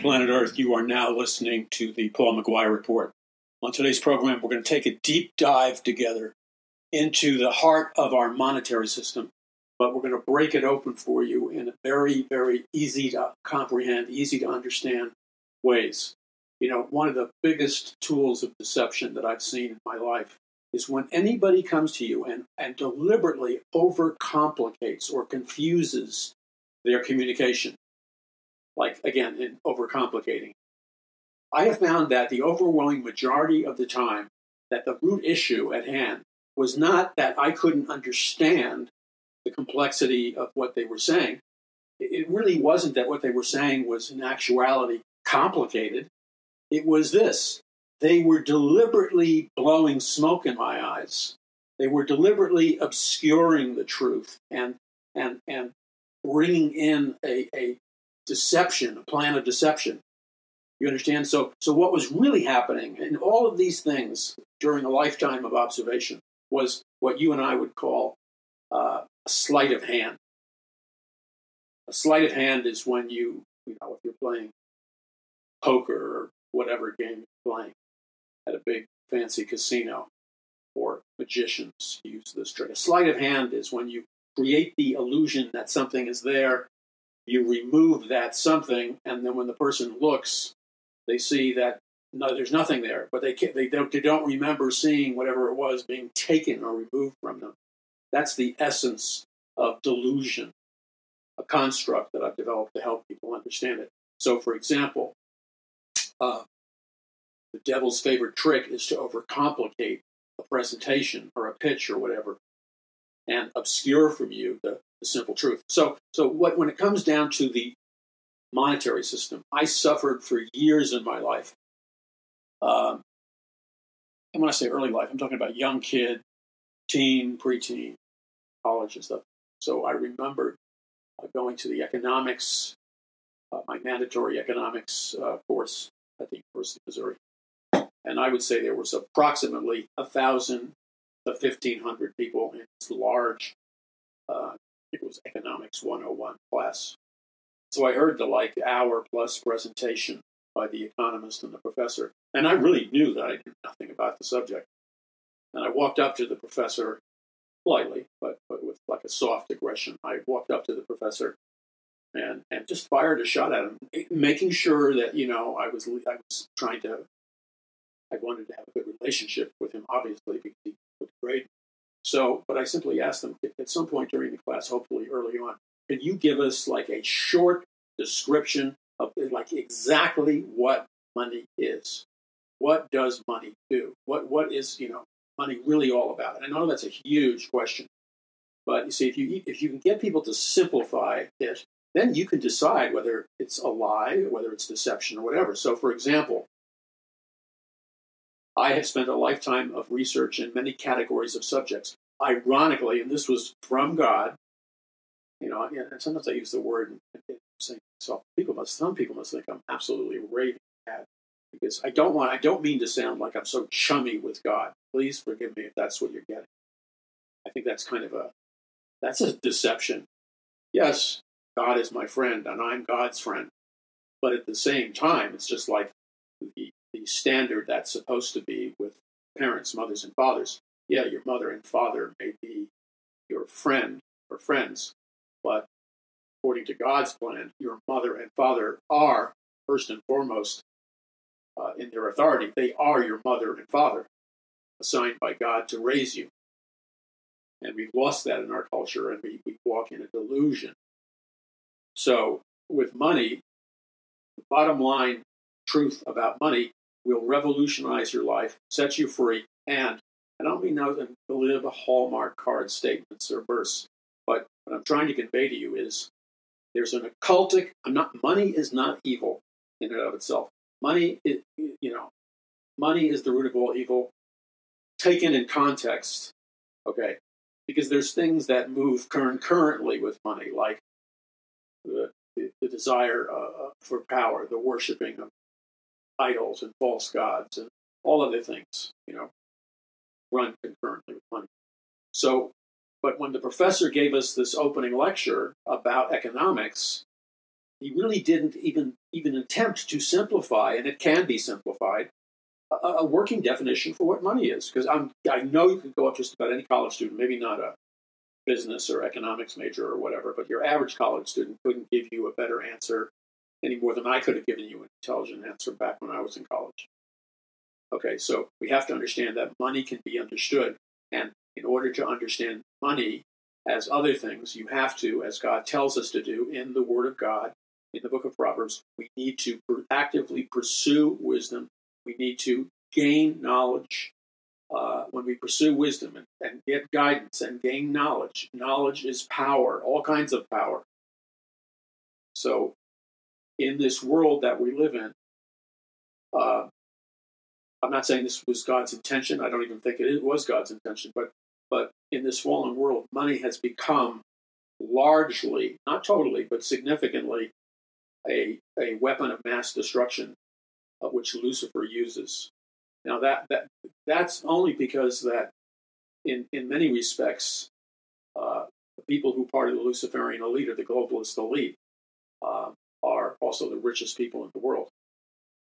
planet Earth, you are now listening to the Paul McGuire Report. On today's program, we're going to take a deep dive together into the heart of our monetary system, but we're going to break it open for you in very, very easy to comprehend, easy to understand ways. You know, one of the biggest tools of deception that I've seen in my life is when anybody comes to you and, and deliberately overcomplicates or confuses their communication. Like, again, in overcomplicating. I have found that the overwhelming majority of the time that the root issue at hand was not that I couldn't understand the complexity of what they were saying. It really wasn't that what they were saying was in actuality complicated. It was this they were deliberately blowing smoke in my eyes. They were deliberately obscuring the truth and and and bringing in a, a deception, a plan of deception. You understand? So so what was really happening in all of these things during a lifetime of observation was what you and I would call uh, a sleight of hand. A sleight of hand is when you, you know, if you're playing poker or whatever game you're playing, at a big fancy casino or magicians use this trick. A sleight of hand is when you create the illusion that something is there, you remove that something, and then when the person looks, they see that no, there's nothing there, but they they don't they don't remember seeing whatever it was being taken or removed from them. That's the essence of delusion, a construct that I've developed to help people understand it. So, for example, uh, the devil's favorite trick is to overcomplicate a presentation or a pitch or whatever and obscure from you the, the simple truth. So, so what, when it comes down to the monetary system, I suffered for years in my life. Um, and when I say early life, I'm talking about young kid, teen, preteen, college and stuff. So I remembered uh, going to the economics, uh, my mandatory economics uh, course at the University of Missouri and I would say there was approximately a thousand to fifteen hundred people in this large. It was economics 101 class. So I heard the like hour plus presentation by the economist and the professor, and I really knew that I knew nothing about the subject. And I walked up to the professor politely, but, but with like a soft aggression. I walked up to the professor and and just fired a shot at him, making sure that you know I was I was trying to I wanted to have a good relationship with him, obviously, because he would grade. So, but I simply asked them at some point during the class, hopefully early on, can you give us like a short description of like exactly what money is? What does money do? What what is you know money really all about? And I know that's a huge question, but you see, if you if you can get people to simplify it, then you can decide whether it's a lie, whether it's deception, or whatever. So, for example, I have spent a lifetime of research in many categories of subjects. Ironically, and this was from God, you know, and sometimes I use the word and saying so people must some people must think I'm absolutely raving mad because I don't want I don't mean to sound like I'm so chummy with God. Please forgive me if that's what you're getting. I think that's kind of a that's a deception. Yes, God is my friend and I'm God's friend. But at the same time, it's just like the the standard that's supposed to be with parents, mothers, and fathers. Yeah, your mother and father may be your friend or friends, but according to God's plan, your mother and father are, first and foremost, uh, in their authority, they are your mother and father, assigned by God to raise you. And we've lost that in our culture, and we, we walk in a delusion. So, with money, the bottom line truth about money will revolutionize your life, set you free, and I don't mean now to live a hallmark card statements or verse, but what I'm trying to convey to you is there's an occultic. I'm not. Money is not evil in and of itself. Money, is, you know, money is the root of all evil. Taken in context, okay, because there's things that move current currently with money, like the, the, the desire uh, for power, the worshiping of idols and false gods and all other things, you know, run concurrently with money. So, but when the professor gave us this opening lecture about economics, he really didn't even even attempt to simplify, and it can be simplified, a, a working definition for what money is. Because I'm I know you could go up just about any college student, maybe not a business or economics major or whatever, but your average college student couldn't give you a better answer any more than I could have given you an intelligent answer back when I was in college. Okay, so we have to understand that money can be understood. And in order to understand money as other things, you have to, as God tells us to do in the Word of God, in the book of Proverbs, we need to actively pursue wisdom. We need to gain knowledge. Uh, when we pursue wisdom and, and get guidance and gain knowledge, knowledge is power, all kinds of power. So, in this world that we live in, uh, I'm not saying this was God's intention. I don't even think it was God's intention. But but in this fallen world, money has become largely, not totally, but significantly, a a weapon of mass destruction, uh, which Lucifer uses. Now that that that's only because that in in many respects, uh, the people who part of the Luciferian elite or the globalist elite uh, are also the richest people in the world.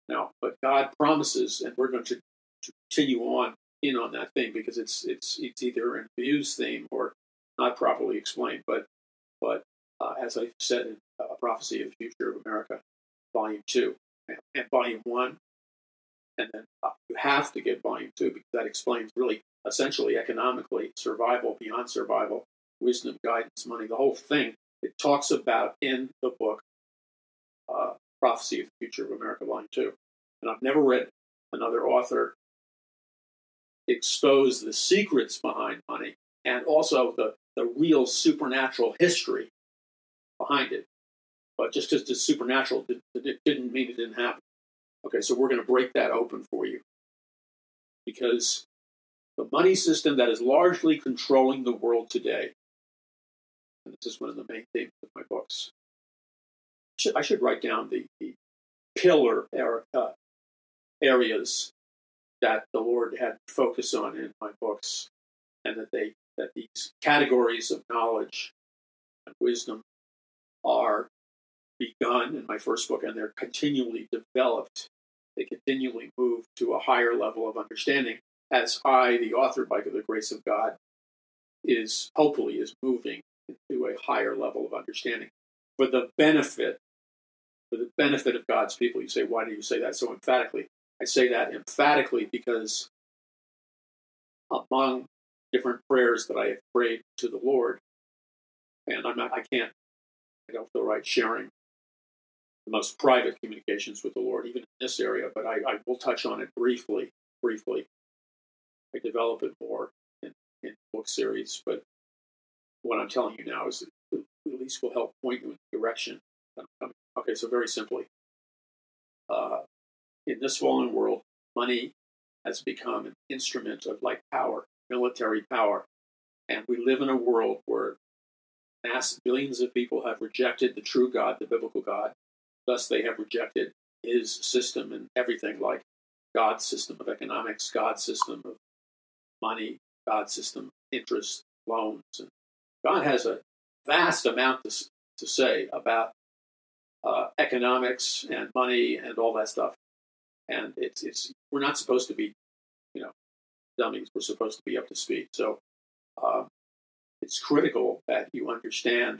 Now, but God promises, and we're going to, to continue on in on that thing because it's it's it's either an abused theme or not properly explained. But but uh, as I said in a prophecy of the future of America, volume two and, and volume one, and then uh, you have to get volume two because that explains really essentially economically survival beyond survival, wisdom, guidance, money, the whole thing. It talks about in the book uh, Prophecy of the Future of America, Volume 2. And I've never read another author expose the secrets behind money and also the, the real supernatural history behind it. But just because it's supernatural it didn't mean it didn't happen. Okay, so we're going to break that open for you. Because the money system that is largely controlling the world today, and this is one of the main themes of my books, I should write down the, the pillar uh, areas that the Lord had focused on in my books, and that they that these categories of knowledge and wisdom are begun in my first book, and they're continually developed. They continually move to a higher level of understanding as I, the author, by the grace of God, is hopefully is moving into a higher level of understanding for the benefit for the benefit of God's people. You say, why do you say that so emphatically? I say that emphatically because among different prayers that I have prayed to the Lord, and I'm not, I can't, I don't feel right sharing the most private communications with the Lord, even in this area, but I, I will touch on it briefly, briefly. I develop it more in, in book series, but what I'm telling you now is at least will help point you in the direction that I'm coming Okay, so very simply, uh, in this fallen world, money has become an instrument of like power, military power. And we live in a world where mass billions of people have rejected the true God, the biblical God. Thus, they have rejected his system and everything like God's system of economics, God's system of money, God's system of interest, loans. And God has a vast amount to, to say about uh, economics and money and all that stuff. And it's it's we're not supposed to be, you know, dummies. We're supposed to be up to speed. So um, it's critical that you understand.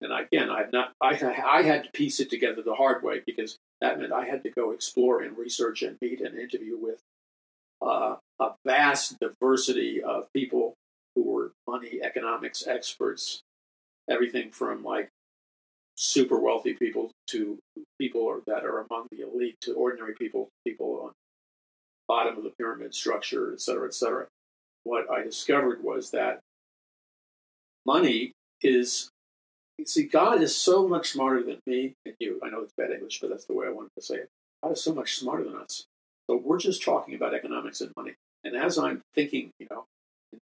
And again, I've not I I had to piece it together the hard way because that meant I had to go explore and research and meet and interview with uh, a vast diversity of people who were money economics experts, everything from like super wealthy people to people that are among the elite to ordinary people, people on bottom of the pyramid structure, et cetera, et cetera. What I discovered was that money is, see, God is so much smarter than me and you. I know it's bad English, but that's the way I wanted to say it. God is so much smarter than us. So we're just talking about economics and money. And as I'm thinking, you know,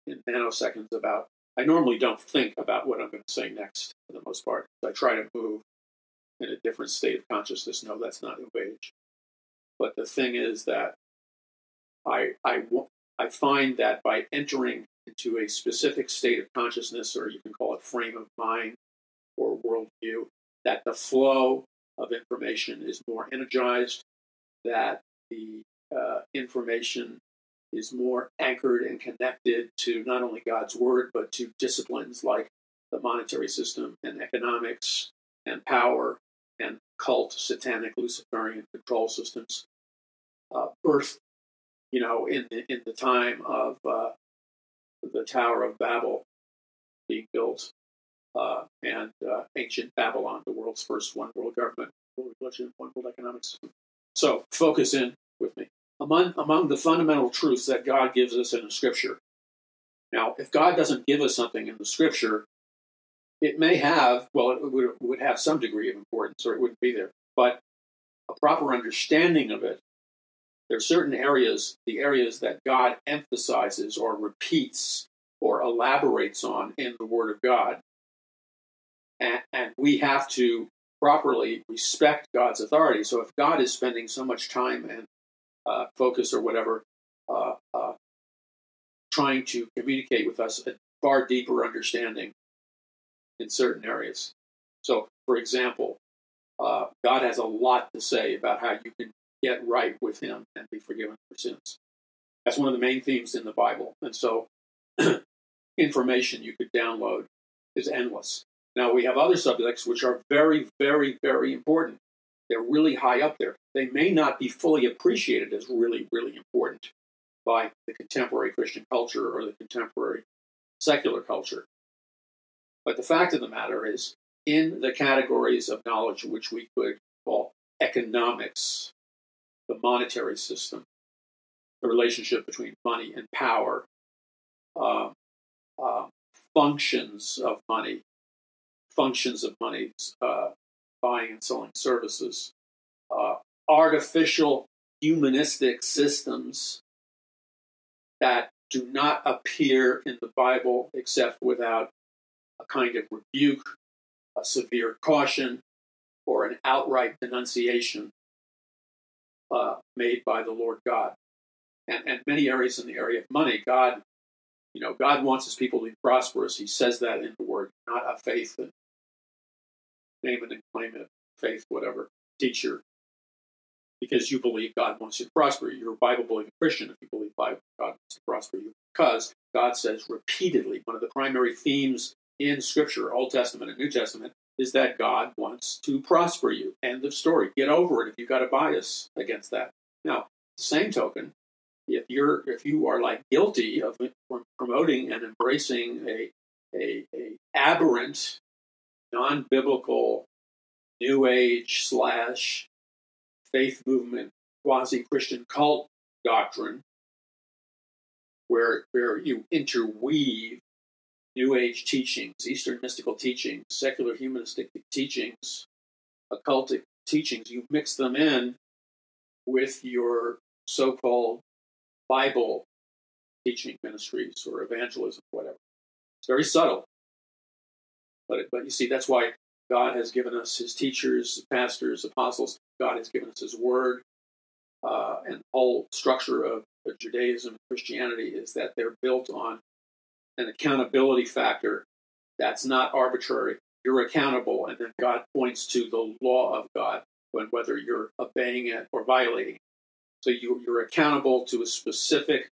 in, in nanoseconds about I normally don't think about what I'm going to say next for the most part. I try to move in a different state of consciousness. No, that's not New Age. But the thing is that I, I, I find that by entering into a specific state of consciousness, or you can call it frame of mind or worldview, that the flow of information is more energized, that the uh, information is more anchored and connected to not only God's word, but to disciplines like the monetary system and economics and power and cult, satanic, Luciferian control systems. Uh, birth, you know, in the, in the time of uh, the Tower of Babel being built, uh, and uh, ancient Babylon, the world's first one world government, one religion, one world economic system. So focus in with me. Among, among the fundamental truths that God gives us in the scripture. Now, if God doesn't give us something in the scripture, it may have, well, it would, would have some degree of importance or it wouldn't be there, but a proper understanding of it. There are certain areas, the areas that God emphasizes or repeats or elaborates on in the Word of God. And, and we have to properly respect God's authority. So if God is spending so much time and uh, focus or whatever uh, uh, trying to communicate with us a far deeper understanding in certain areas. So, for example, uh, God has a lot to say about how you can get right with Him and be forgiven for sins. That's one of the main themes in the Bible. And so, information you could download is endless. Now, we have other subjects which are very, very, very important. They're really high up there. They may not be fully appreciated as really, really important by the contemporary Christian culture or the contemporary secular culture. But the fact of the matter is, in the categories of knowledge which we could call economics, the monetary system, the relationship between money and power, uh, functions of money, functions of money, uh, buying and selling services, uh, artificial humanistic systems that do not appear in the Bible except without a kind of rebuke, a severe caution, or an outright denunciation uh, made by the Lord God. And, and many areas in the area of money, God, you know, God wants his people to be prosperous. He says that in the word, not a faith and name it and claim it, faith, whatever, teacher, because you believe God wants you to prosper. You're a Bible believing Christian if you believe Bible, God wants to prosper you. Because God says repeatedly, one of the primary themes in Scripture, Old Testament and New Testament, is that God wants to prosper you. End of story. Get over it if you've got a bias against that. Now, the same token, if you're if you are like guilty of promoting and embracing a a, a aberrant, non-biblical, new age slash faith movement, quasi Christian cult doctrine, where where you interweave New Age teachings, Eastern mystical teachings, secular humanistic teachings, occultic teachings. You mix them in with your so called Bible teaching ministries or evangelism, whatever. It's very subtle. But, but you see, that's why God has given us his teachers, pastors, apostles. God has given us his word. Uh, and whole structure of Judaism and Christianity is that they're built on an accountability factor that's not arbitrary. You're accountable, and then God points to the law of God when whether you're obeying it or violating it. So you, you're accountable to a specific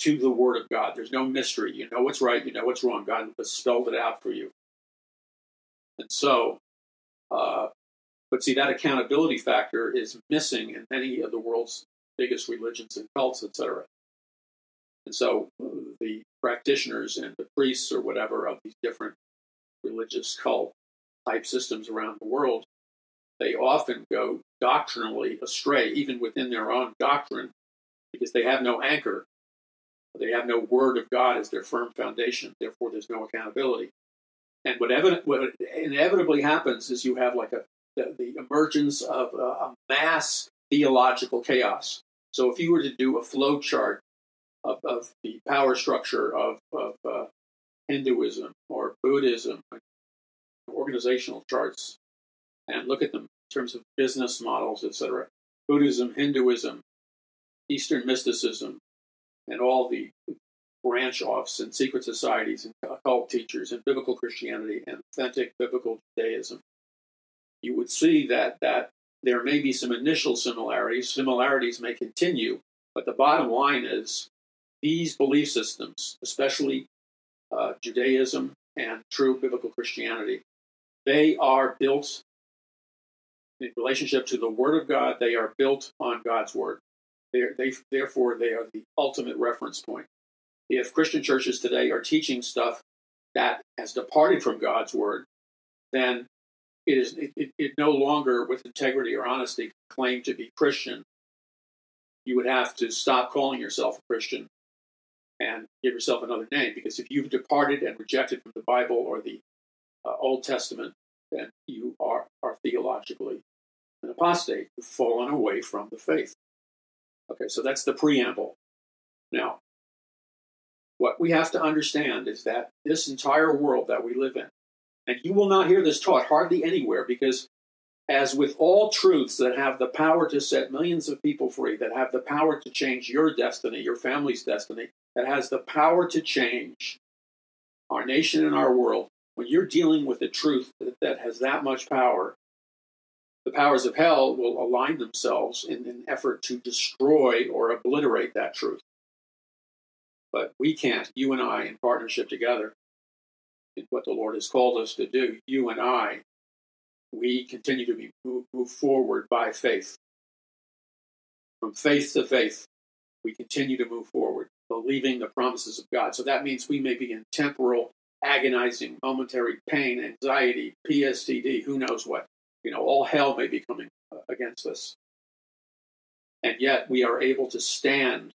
to the Word of God. There's no mystery. You know what's right. You know what's wrong. God has spelled it out for you. And so, uh, but see, that accountability factor is missing in many of the world's biggest religions and cults, etc. And so the practitioners and the priests or whatever of these different religious cult type systems around the world, they often go doctrinally astray, even within their own doctrine, because they have no anchor. They have no word of God as their firm foundation. Therefore, there's no accountability. And what, what inevitably happens is you have like a the, the emergence of a, a mass theological chaos. So if you were to do a flow chart of, of the power structure of, of uh, Hinduism or Buddhism, organizational charts, and look at them in terms of business models, etc. Buddhism, Hinduism, Eastern mysticism, and all the branch offs and secret societies and occult teachers and biblical Christianity and authentic biblical Judaism. you would see that that there may be some initial similarities. Similarities may continue, but the bottom line is these belief systems, especially uh, Judaism and true biblical Christianity, they are built in relationship to the Word of God. They are built on God's Word. They, they, therefore, they are the ultimate reference point. If Christian churches today are teaching stuff that has departed from God's Word, then it is it, it, no longer, with integrity or honesty, claim to be Christian. You would have to stop calling yourself a Christian and give yourself another name. Because if you've departed and rejected from the Bible or the uh, Old Testament, then you are, are theologically an apostate. You've fallen away from the faith. Okay, so that's the preamble. Now, what we have to understand is that this entire world that we live in, and you will not hear this taught hardly anywhere because, as with all truths that have the power to set millions of people free, that have the power to change your destiny, your family's destiny, that has the power to change our nation and our world, when you're dealing with a truth that, has that much power, the powers of hell will align themselves in an effort to destroy or obliterate that truth. But we can't, you and I, in partnership together, in what the Lord has called us to do, you and I, we continue to be move, move forward by faith. From faith to faith, we continue to move forward, believing the promises of God. So that means we may be in temporal, agonizing, momentary pain, anxiety, PSTD, who knows what you know, all hell may be coming uh, against us. And yet we are able to stand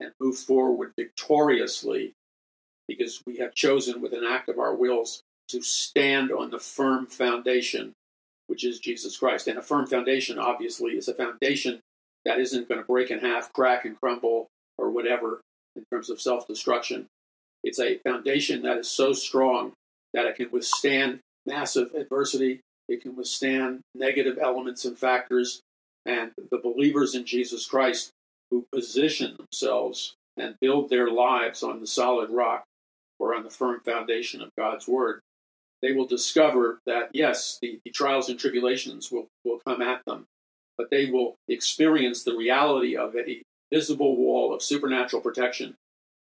and move forward victoriously because we have chosen with an act of our wills to stand on the firm foundation, which is Jesus Christ. And a firm foundation, obviously, is a foundation that isn't going to break in half, crack, and crumble, or whatever in terms of self destruction. It's a foundation that is so strong that it can withstand massive adversity, it can withstand negative elements and factors. And the believers in Jesus Christ who position themselves and build their lives on the solid rock or on the firm foundation of God's Word, they will discover that, yes, the, the trials and tribulations will, will come at them, but they will experience the reality of a visible wall of supernatural protection,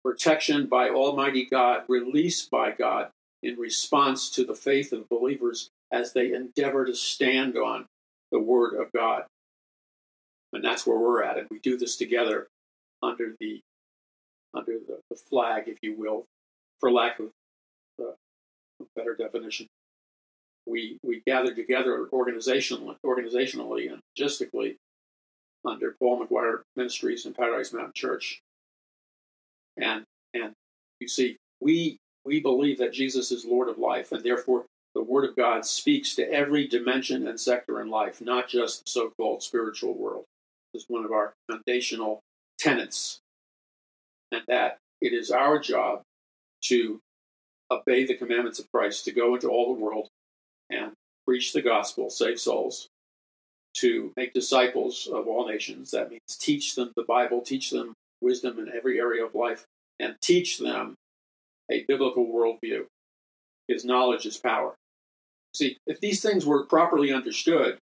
protection by Almighty God, released by God in response to the faith of believers as they endeavor to stand on the Word of God. And that's where we're at. And we do this together under the under the, the flag, if you will, for lack of uh, a better definition. We we gather together organizationally, organizationally and logistically under Paul McGuire Ministries and Paradise Mountain Church. And and you see, we we believe that Jesus is Lord of life, and therefore the Word of God speaks to every dimension and sector in life, not just the so called spiritual world. Is one of our foundational tenets. And that it is our job to obey the commandments of Christ, to go into all the world and preach the gospel, save souls, to make disciples of all nations. That means teach them the Bible, teach them wisdom in every area of life, and teach them a biblical worldview. His knowledge is power. See, if these things were properly understood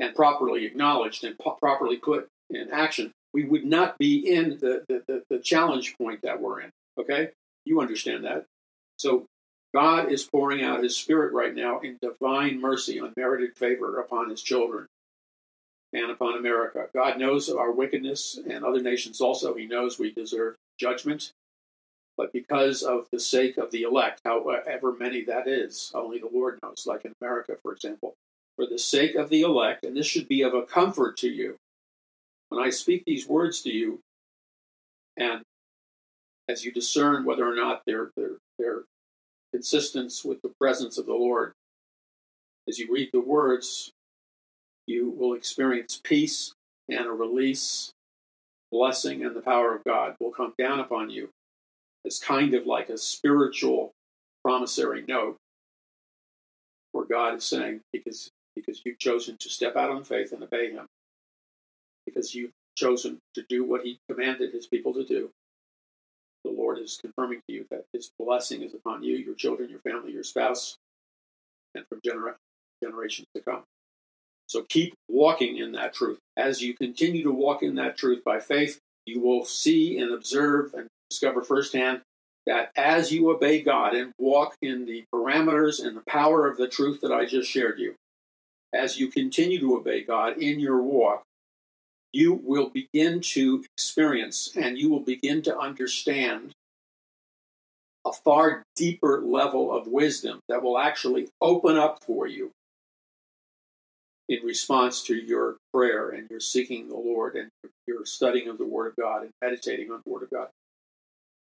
and properly acknowledged and po- properly put in action, we would not be in the, the, the, the challenge point that we're in. Okay? You understand that. So God is pouring out his spirit right now in divine mercy, unmerited favor upon his children and upon America. God knows our wickedness and other nations also. He knows we deserve judgment but because of the sake of the elect, however many that is, only the Lord knows, like in America, for example, for the sake of the elect, and this should be of a comfort to you. When I speak these words to you, and as you discern whether or not they're, they're, they're consistent with the presence of the Lord, as you read the words, you will experience peace and a release, blessing, and the power of God will come down upon you as kind of like a spiritual promissory note where God is saying, because, because you've chosen to step out on faith and obey Him, because you've chosen to do what He commanded His people to do, the Lord is confirming to you that His blessing is upon you, your children, your family, your spouse, and from genera- generations to come. So keep walking in that truth. As you continue to walk in that truth by faith, you will see and observe and discover firsthand that as you obey God and walk in the parameters and the power of the truth that I just shared you, as you continue to obey God in your walk, you will begin to experience and you will begin to understand a far deeper level of wisdom that will actually open up for you in response to your prayer and your seeking the Lord and your studying of the Word of God and meditating on the Word of God.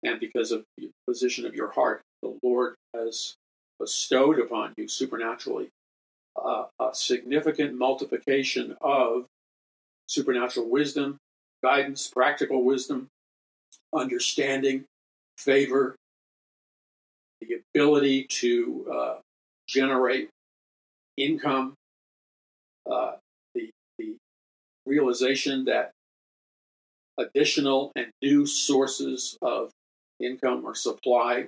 And because of the position of your heart, the Lord has bestowed upon you supernaturally a significant multiplication of supernatural wisdom, guidance, practical wisdom, understanding, favor, the ability to uh, generate income, uh, the, the realization that additional and new sources of income or supply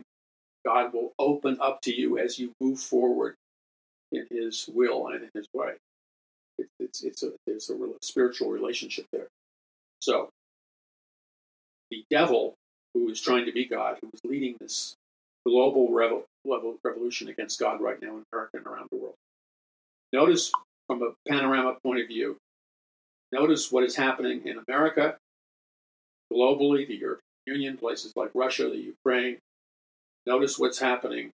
God will open up to you as you move forward in His will and in His way. It, it's it's a there's a spiritual relationship there. So the devil, who is trying to be God, who is leading this global level revolution against God right now in America and around the world. Notice from a panorama point of view, notice what is happening in America, globally, the European Union, places like Russia, the Ukraine. Notice what's happening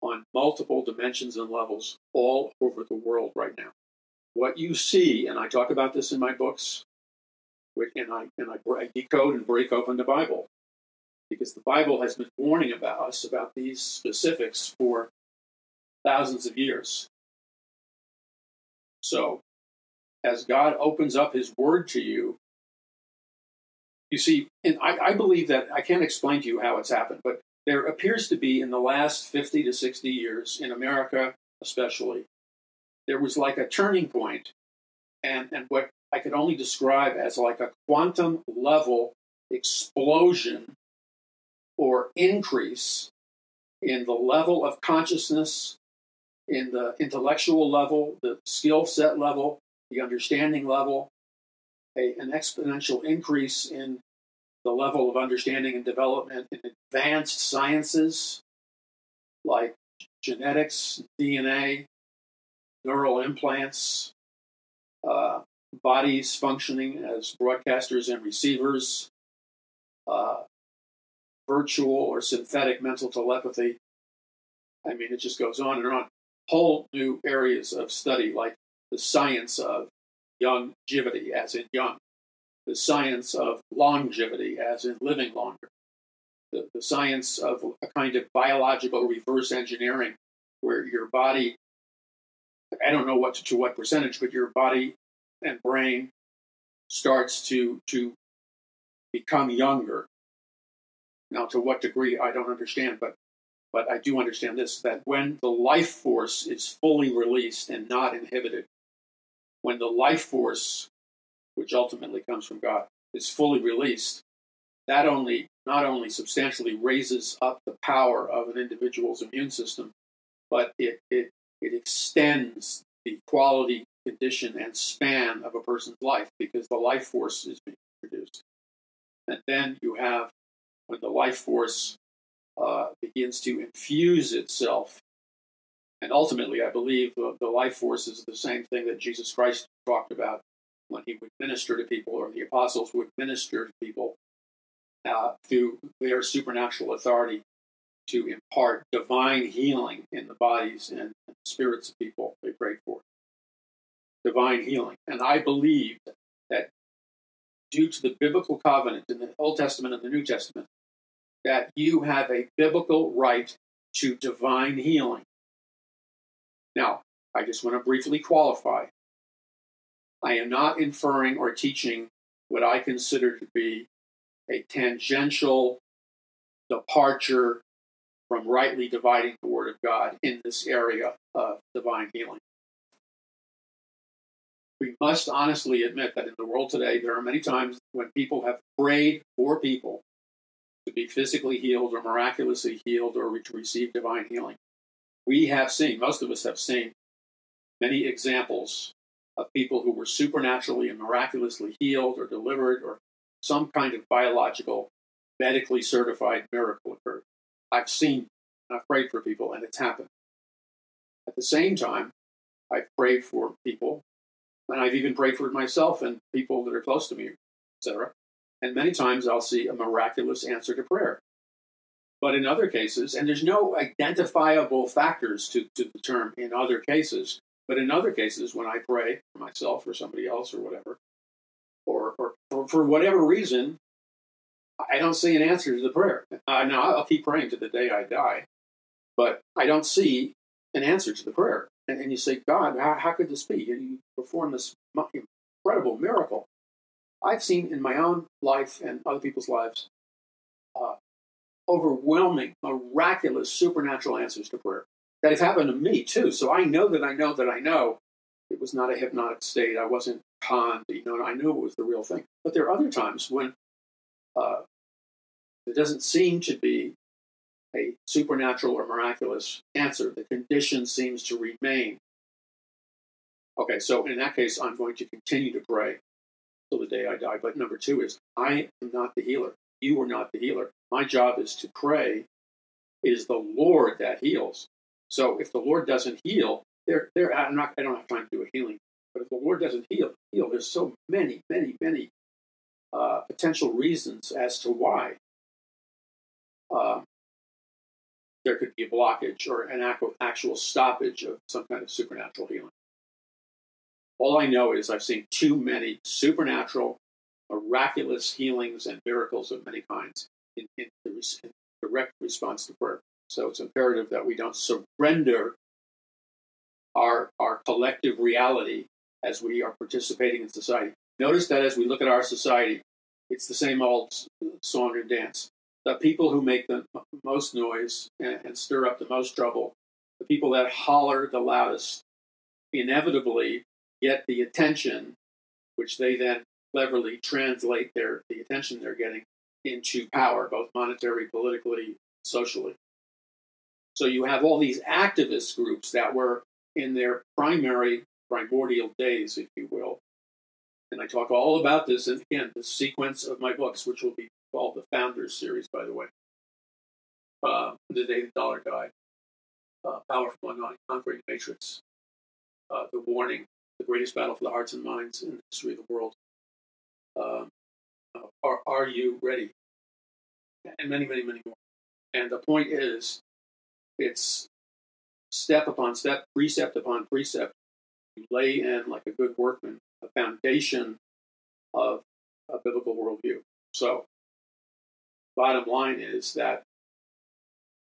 on multiple dimensions and levels all over the world right now. What you see, and I talk about this in my books, and I, and I decode and break open the Bible because the Bible has been warning about us about these specifics for thousands of years. So, as God opens up His Word to you, you see, and I, I believe that I can't explain to you how it's happened, but there appears to be in the last 50 to 60 years, in America especially, there was like a turning point and, and what I could only describe as like a quantum level explosion or increase in the level of consciousness, in the intellectual level, the skill set level, the understanding level, a, an exponential increase in the level of understanding and development in advanced sciences like genetics, DNA, neural implants, uh, bodies functioning as broadcasters and receivers, uh, virtual or synthetic mental telepathy. I mean, it just goes on and on. Whole new areas of study, like the science of longevity, as in young, the science of longevity, as in living longer, the, the science of a kind of biological reverse engineering, where your body, I don't know what to, to what percentage, but your body and brain starts to to become younger. Now, to what degree, I don't understand, but but I do understand this that when the life force is fully released and not inhibited, when the life force, which ultimately comes from God, is fully released, that only not only substantially raises up the power of an individual's immune system, but it it, it extends the quality, condition, and span of a person's life because the life force is being produced. And then you have when the life force uh, begins to infuse itself. And ultimately, I believe the, the life force is the same thing that Jesus Christ talked about when he would minister to people, or the apostles would minister to people uh, through their supernatural authority to impart divine healing in the bodies and spirits of people they prayed for. Divine healing. And I believe that due to the biblical covenant in the Old Testament and the New Testament, that you have a biblical right to divine healing. Now, I just want to briefly qualify. I am not inferring or teaching what I consider to be a tangential departure from rightly dividing the Word of God in this area of divine healing. We must honestly admit that in the world today, there are many times when people have prayed for people to be physically healed or miraculously healed or to receive divine healing. We have seen, most of us have seen, many examples of people who were supernaturally and miraculously healed or delivered or some kind of biological, medically certified miracle occurred. I've seen, I've prayed for people, and it's happened. At the same time, I've prayed for people, and I've even prayed for myself and people that are close to me, etc. And many times I'll see a miraculous answer to prayer. But in other cases, and there's no identifiable factors to, to the term in other cases, but in other cases, when I pray for myself or somebody else or whatever, or, or, or for whatever reason, I don't see an answer to the prayer. Uh, now, I'll keep praying to the day I die, but I don't see an answer to the prayer. And, and you say, God, how, how could this be? And you perform this incredible miracle. I've seen in my own life and other people's lives uh, overwhelming, miraculous, supernatural answers to prayer that have happened to me too. So I know that I know that I know it was not a hypnotic state. I wasn't conned. You know, I knew it was the real thing. But there are other times when uh, doesn't seem to be a supernatural or miraculous answer. The condition seems to remain. Okay, so in that case, I'm going to continue to pray till the day I die. But number two is, I am not the healer. You are not the healer. My job is to pray. It is the Lord that heals. So if the Lord doesn't heal, there, there. I'm not. I don't have time to do a healing. But if the Lord doesn't heal, heal. There's so many, many, many uh, potential reasons as to why uh, there could be a blockage or an actual stoppage of some kind of supernatural healing. All I know is I've seen too many supernatural, miraculous healings and miracles of many kinds in, in, in direct response to prayer. So it's imperative that we don't surrender our, our collective reality as we are participating in society. Notice that as we look at our society, it's the same old song and dance. The people who make the most noise and, and stir up the most trouble, the people that holler the loudest, inevitably get the attention, which they then cleverly translate their the attention they're getting into power, both monetary, politically, socially. So you have all these activist groups that were in their primary, primordial days, if you will. And I talk all about this in, again, the sequence of my books, which will be called the Founders series, by the way. Uh, the Day the Dollar Died, uh, Power from Unknown, Conquering Matrix, uh, The Warning, The Greatest Battle for the Hearts and Minds in the History of the World. Um, uh, are, are you ready? And many, many, many more. And the point is, it's step upon step, precept upon precept. You lay in, like a good workman, a foundation of a biblical worldview. So, bottom line is that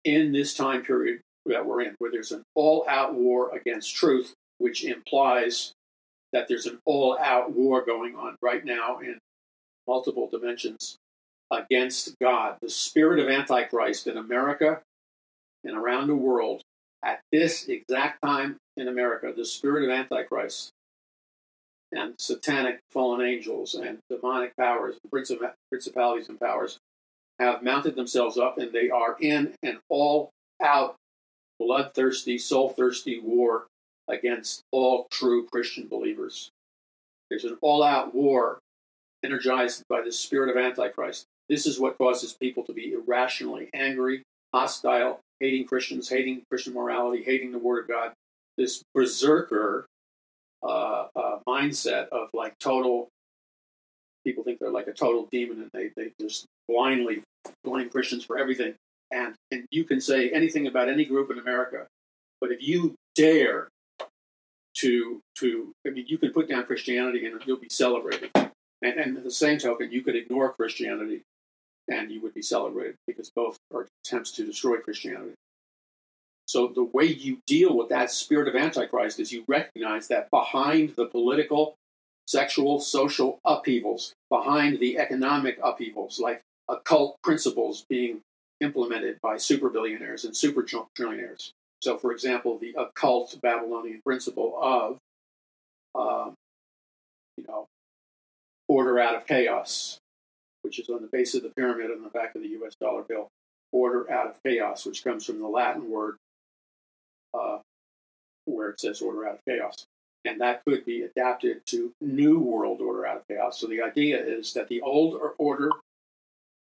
in this time period that we're in, where there's an all out war against truth, which implies that there's an all out war going on right now in multiple dimensions against God. The spirit of Antichrist in America and around the world at this exact time in America, the spirit of Antichrist and satanic fallen angels and demonic powers and principalities and powers have mounted themselves up and they are in an all out, bloodthirsty, soul thirsty war against all true Christian believers. There's an all out war energized by the spirit of Antichrist. This is what causes people to be irrationally angry, hostile, hating Christians, hating Christian morality, hating the Word of God, this berserker uh, uh, mindset of like total. People think they're like a total demon, and they they just blindly blame Christians for everything. And and you can say anything about any group in America, but if you dare to to I mean, you can put down Christianity and you'll be celebrated. And, and the same token, you could ignore Christianity and you would be celebrated because both are attempts to destroy Christianity. So the way you deal with that spirit of Antichrist is you recognize that behind the political, sexual, social upheavals, behind the economic upheavals, like occult principles being implemented by super billionaires and super trillionaires. So, for example, the occult Babylonian principle of, um, you know, order out of chaos, which is on the base of the pyramid on the back of the US dollar bill. Order out of chaos, which comes from the Latin word uh, where it says order out of chaos. And that could be adapted to new world order out of chaos. So the idea is that the old order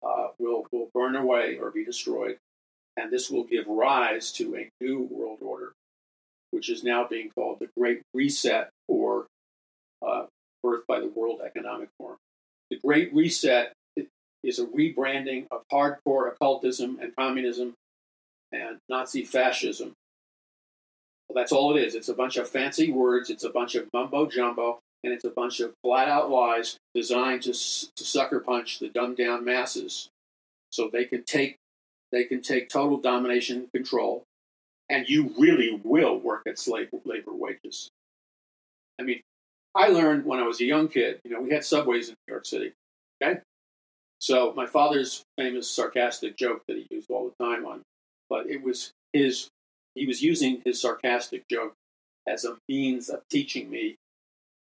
uh, will, will burn away or be destroyed, and this will give rise to a new world order, which is now being called the Great Reset or uh, birthed by the World Economic Forum. The Great Reset is a rebranding of hardcore occultism and communism and Nazi fascism. Well, that's all it is. It's a bunch of fancy words, it's a bunch of mumbo jumbo, and it's a bunch of flat out lies designed to, to sucker punch the dumbed down masses so they can take they can take total domination and control and you really will work at slave labor wages. I mean, I learned when I was a young kid, you know, we had subways in New York City. Okay? So my father's famous sarcastic joke that he used all the time on, but it was his, he was using his sarcastic joke as a means of teaching me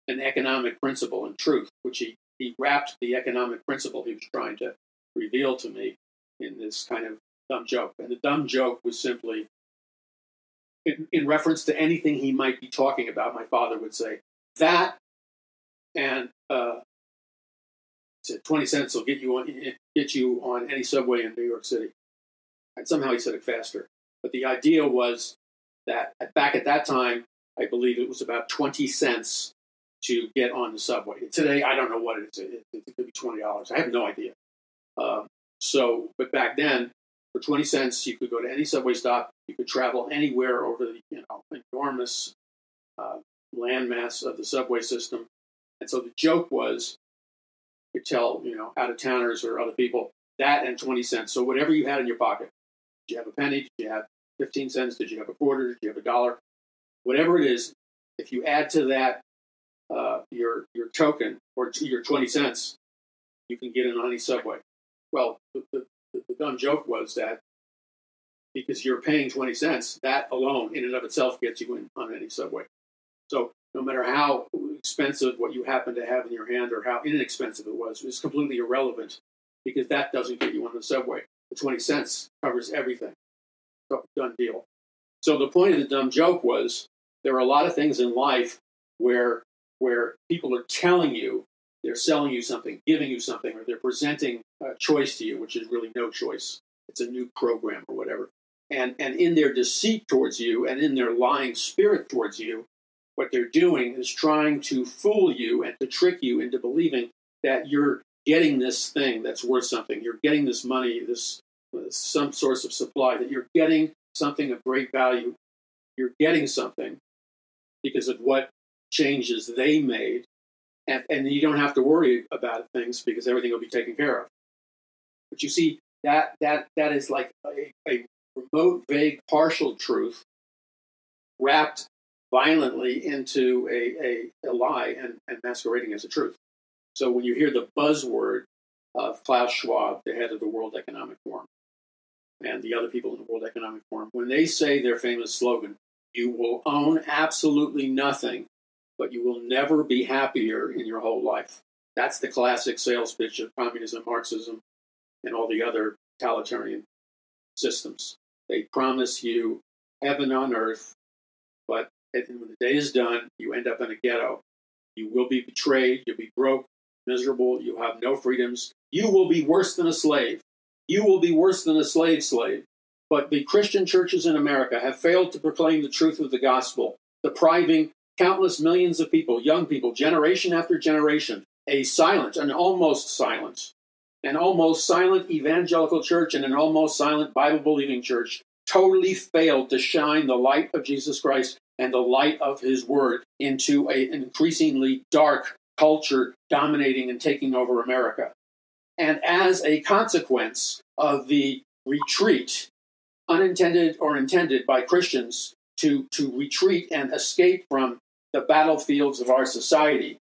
an economic principle and truth, which he, he wrapped the economic principle he was trying to reveal to me in this kind of dumb joke. And the dumb joke was simply, in, in reference to anything he might be talking about, my father would say, that and uh, 20 cents will get you on get you on any subway in New York City. And somehow he said it faster. But the idea was that back at that time, I believe it was about 20 cents to get on the subway. Today, I don't know what it is. It, it could be $20. I have no idea. Um, so, but back then, for 20 cents, you could go to any subway stop. You could travel anywhere over the you know enormous uh, landmass of the subway system. And so the joke was you tell, you know, out of towners or other people that and 20 cents. So whatever you had in your pocket. Did you have a penny? Did you have 15 cents? Did you have a quarter? Did you have a dollar? Whatever it is, if you add to that uh, your your token or your 20 cents, you can get in on any subway. Well, the, the, the dumb joke was that because you're paying 20 cents, that alone in and of itself gets you in on any subway. So no matter how expensive what you happen to have in your hand or how inexpensive it was, is completely irrelevant because that doesn't get you on the subway. The 20 cents covers everything. Done deal. So the point of the dumb joke was there are a lot of things in life where where people are telling you they're selling you something, giving you something, or they're presenting a choice to you, which is really no choice. It's a new program or whatever. And and in their deceit towards you and in their lying spirit towards you, what they're doing is trying to fool you and to trick you into believing that you're getting this thing that's worth something. You're getting this money, this some source of supply, that you're getting something of great value. You're getting something because of what changes they made. And, and you don't have to worry about things because everything will be taken care of. But you see, that that that is like a, a remote, vague, partial truth wrapped violently into a, a, a lie and, and, masquerading as a truth. So when you hear the buzzword of Klaus Schwab, the head of the World Economic Forum, and the other people in the World Economic Forum, when they say their famous slogan, you will own absolutely nothing, but you will never be happier in your whole life. That's the classic sales pitch of communism, Marxism, and all the other totalitarian systems. They promise you heaven on earth, but and when the day is done, you end up in a ghetto. You will be betrayed. You'll be broke, miserable. You'll have no freedoms. You will be worse than a slave. You will be worse than a slave slave. But the Christian churches in America have failed to proclaim the truth of the gospel, depriving countless millions of people, young people, generation after generation, a silent, an almost silent, an almost silent evangelical church and an almost silent Bible believing church totally failed to shine the light of Jesus Christ and the light of his word into an increasingly dark culture dominating and taking over America. And as a consequence of the retreat, unintended or intended by Christians, to, to retreat and escape from the battlefields of our society,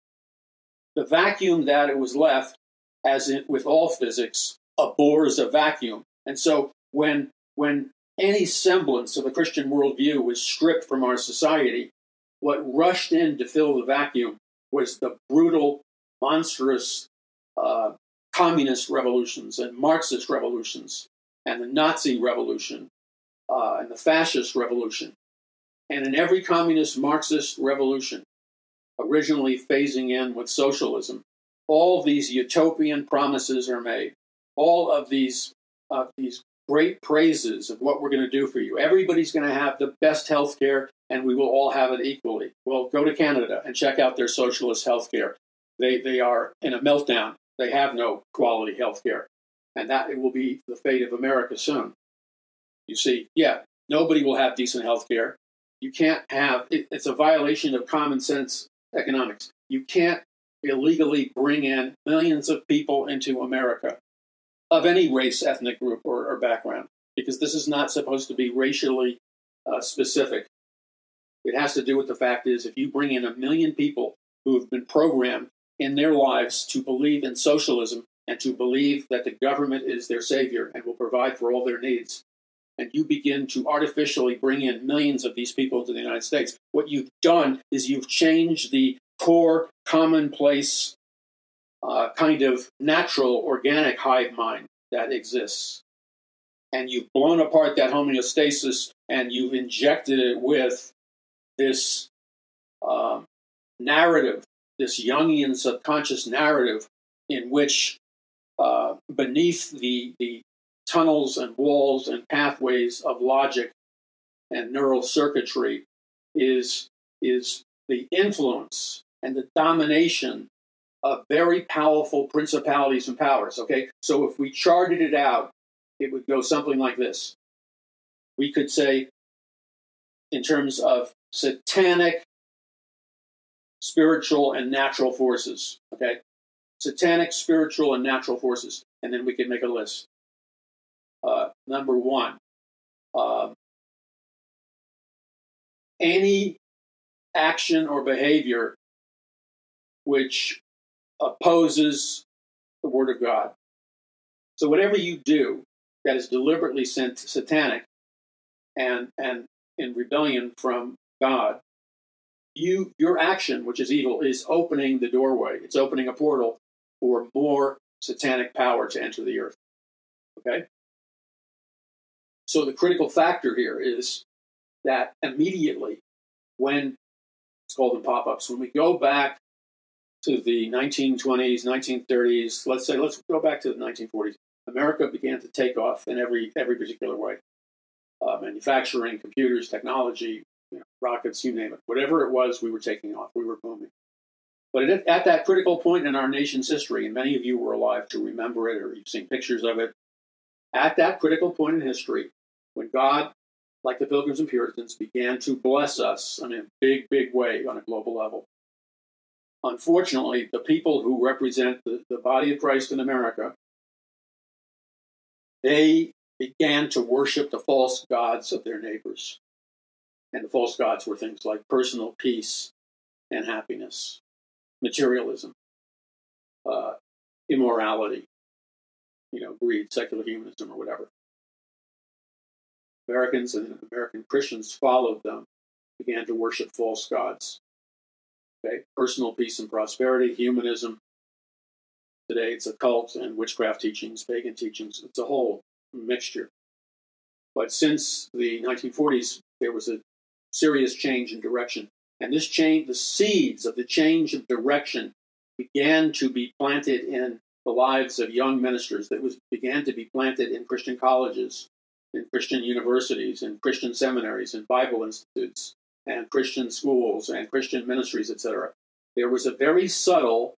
the vacuum that it was left, as with all physics, abhors a vacuum. And so when, when any semblance of a Christian worldview was stripped from our society, what rushed in to fill the vacuum was the brutal, monstrous uh, communist revolutions and Marxist revolutions and the Nazi revolution uh, and the fascist revolution. And in every communist Marxist revolution, originally phasing in with socialism, all these utopian promises are made. All of these uh, these great praises of what we're going to do for you. Everybody's going to have the best health care, and we will all have it equally. Well, go to Canada and check out their socialist health care. They, they are in a meltdown. They have no quality health care. And that will be the fate of America soon. You see, yeah, nobody will have decent health care. You can't have, it, it's a violation of common sense economics. You can't illegally bring in millions of people into America of any race, ethnic group, or, or background, because this is not supposed to be racially uh, specific. It has to do with the fact is if you bring in a million people who have been programmed in their lives to believe in socialism and to believe that the government is their savior and will provide for all their needs, and you begin to artificially bring in millions of these people to the United States, what you've done is you've changed the core, commonplace uh, kind of natural, organic hive mind that exists. And you've blown apart that homeostasis and you've injected it with this um, narrative, this Jungian subconscious narrative, in which uh, beneath the, the tunnels and walls and pathways of logic and neural circuitry is, is the influence and the domination very powerful principalities and powers. Okay, so if we charted it out, it would go something like this. We could say, in terms of satanic, spiritual, and natural forces. Okay, satanic, spiritual, and natural forces, and then we can make a list. Uh, number one, uh, any action or behavior which opposes the Word of God. So whatever you do that is deliberately sent satanic and and in rebellion from God, you your action, which is evil, is opening the doorway. It's opening a portal for more satanic power to enter the earth. Okay? So the critical factor here is that immediately when it's called in pop-ups, when we go back to the 1920s, 1930s, let's say, let's go back to the 1940s. America began to take off in every every particular way. Uh, manufacturing, computers, technology, you know, rockets, you name it. Whatever it was, we were taking off. We were booming. But at, at that critical point in our nation's history, and many of you were alive to remember it or you've seen pictures of it, at that critical point in history, when God, like the Pilgrims and Puritans, began to bless us in a big, big way on a global level, unfortunately, the people who represent the, the body of Christ in America, they began to worship the false gods of their neighbors. And the false gods were things like personal peace and happiness, materialism, uh, immorality, you know, greed, secular humanism, or whatever. Americans and American Christians followed them, began to worship false gods. Okay, personal peace and prosperity, humanism. Today it's occult and witchcraft teachings, pagan teachings. It's a whole mixture. But since the 1940s, there was a serious change in direction. And this change, the seeds of the change of direction began to be planted in the lives of young ministers that was began to be planted in Christian colleges, in Christian universities, in Christian seminaries, in Bible institutes, and Christian schools and Christian ministries, etc. There was a very subtle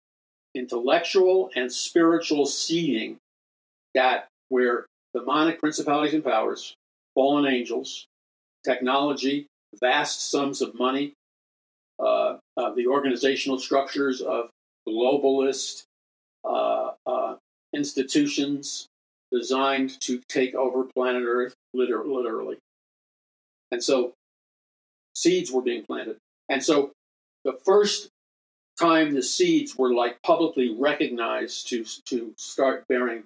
intellectual and spiritual seeding that where demonic principalities and powers, fallen angels, technology, vast sums of money, uh, uh, the organizational structures of globalist uh, uh institutions designed to take over planet Earth, literally. And so seeds were being planted. And so the first time the seeds were like publicly recognized to to start bearing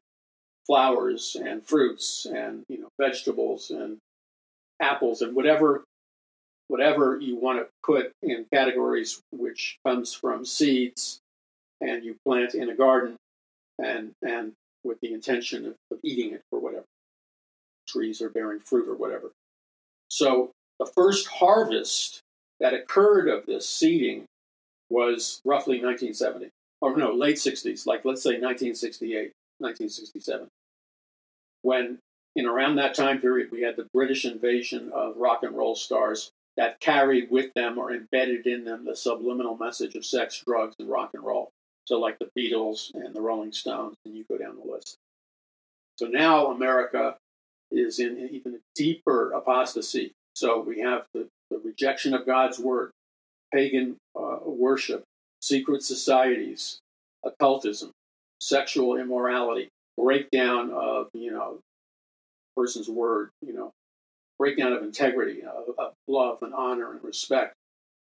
flowers and fruits and you know vegetables and apples and whatever whatever you want to put in categories which comes from seeds and you plant in a garden and and with the intention of, of eating it or whatever trees are bearing fruit or whatever so the first harvest that occurred of this seeding was roughly 1970, or no, late 60s, like let's say 1968, 1967. When in around that time period, we had the British invasion of rock and roll stars that carried with them or embedded in them the subliminal message of sex, drugs, and rock and roll. So, like the Beatles and the Rolling Stones, and you go down the list. So now America is in even a deeper apostasy. So we have the, the rejection of God's word, pagan uh, worship, secret societies, occultism, sexual immorality, breakdown of you know person's word, you know, breakdown of integrity, of, of love and honor and respect,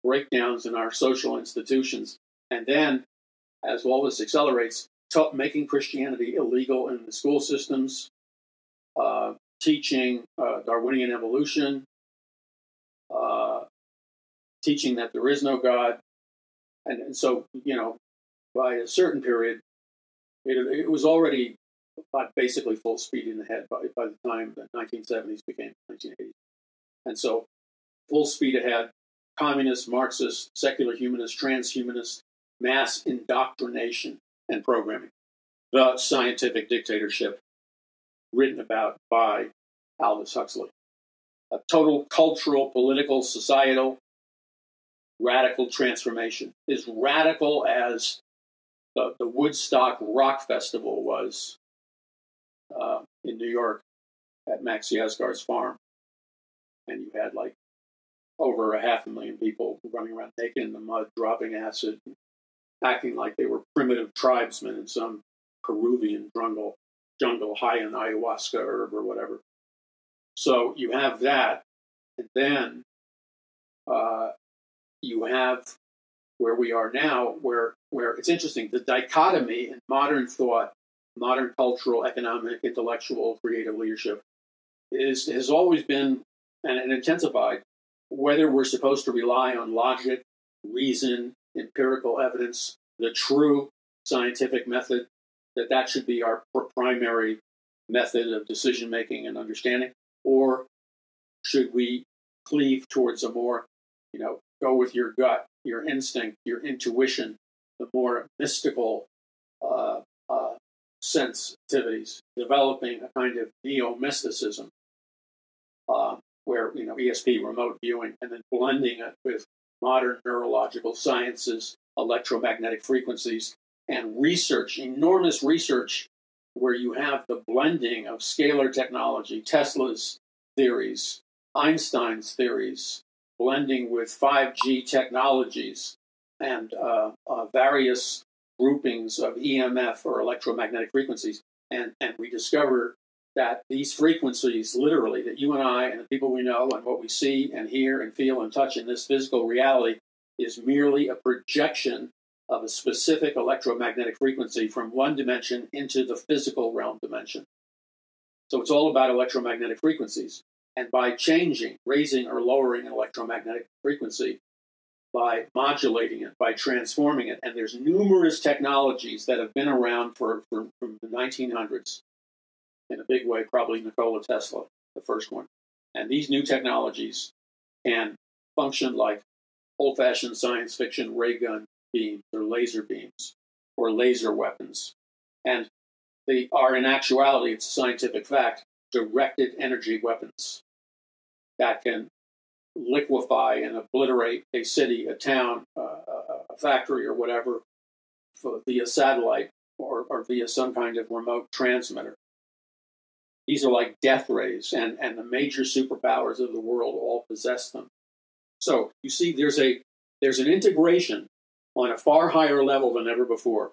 breakdowns in our social institutions, and then as all this accelerates, t- making Christianity illegal in the school systems, uh, teaching uh, Darwinian evolution, uh, teaching that there is no God. And, and, so, you know, by a certain period, it, it was already basically full speed in the head by, by the time the 1970s became 1980s. And so, full speed ahead, communist, Marxist, secular humanist, transhumanist, mass indoctrination and programming. The scientific dictatorship, written about by Aldous Huxley. A total cultural, political, societal, radical transformation. As radical as the, the Woodstock Rock Festival was uh, in New York at Max Yasgur's farm. And you had like over a half a million people running around naked in the mud, dropping acid, acting like they were primitive tribesmen in some Peruvian jungle, jungle high in ayahuasca herb or whatever. So you have that, and then uh, you have where we are now, where where it's interesting the dichotomy in modern thought, modern cultural, economic, intellectual, creative leadership is has always been and, and intensified. Whether we're supposed to rely on logic, reason, empirical evidence, the true scientific method, that that should be our primary method of decision making and understanding, or should we cleave towards a more, you know, go with your gut, your instinct, your intuition, the more mystical uh, uh, sensitivities, developing a kind of neo mysticism, uh, where you know ESP, remote viewing, and then blending it with modern neurological sciences, electromagnetic frequencies, and research, enormous research, where you have the blending of scalar technology, Tesla's theories, Einstein's theories, blending with 5G technologies and uh, uh, various groupings of EMF or electromagnetic frequencies. And, and we discover that these frequencies, literally, that you and I and the people we know and what we see and hear and feel and touch in this physical reality is merely a projection of a specific electromagnetic frequency from one dimension into the physical realm dimension. So it's all about electromagnetic frequencies. And by changing, raising or lowering an electromagnetic frequency, by modulating it, by transforming it, and there's numerous technologies that have been around for, for from the 1900s in a big way, probably Nikola Tesla, the first one. And these new technologies can function like old fashioned science fiction ray gun beams or laser beams or laser weapons. And they are, in actuality, it's a scientific fact, directed energy weapons that can liquefy and obliterate a city, a town, uh, a factory, or whatever via satellite or, or via some kind of remote transmitter. These are like death rays, and, and the major superpowers of the world all possess them. So you see, there's a there's an integration on a far higher level than ever before.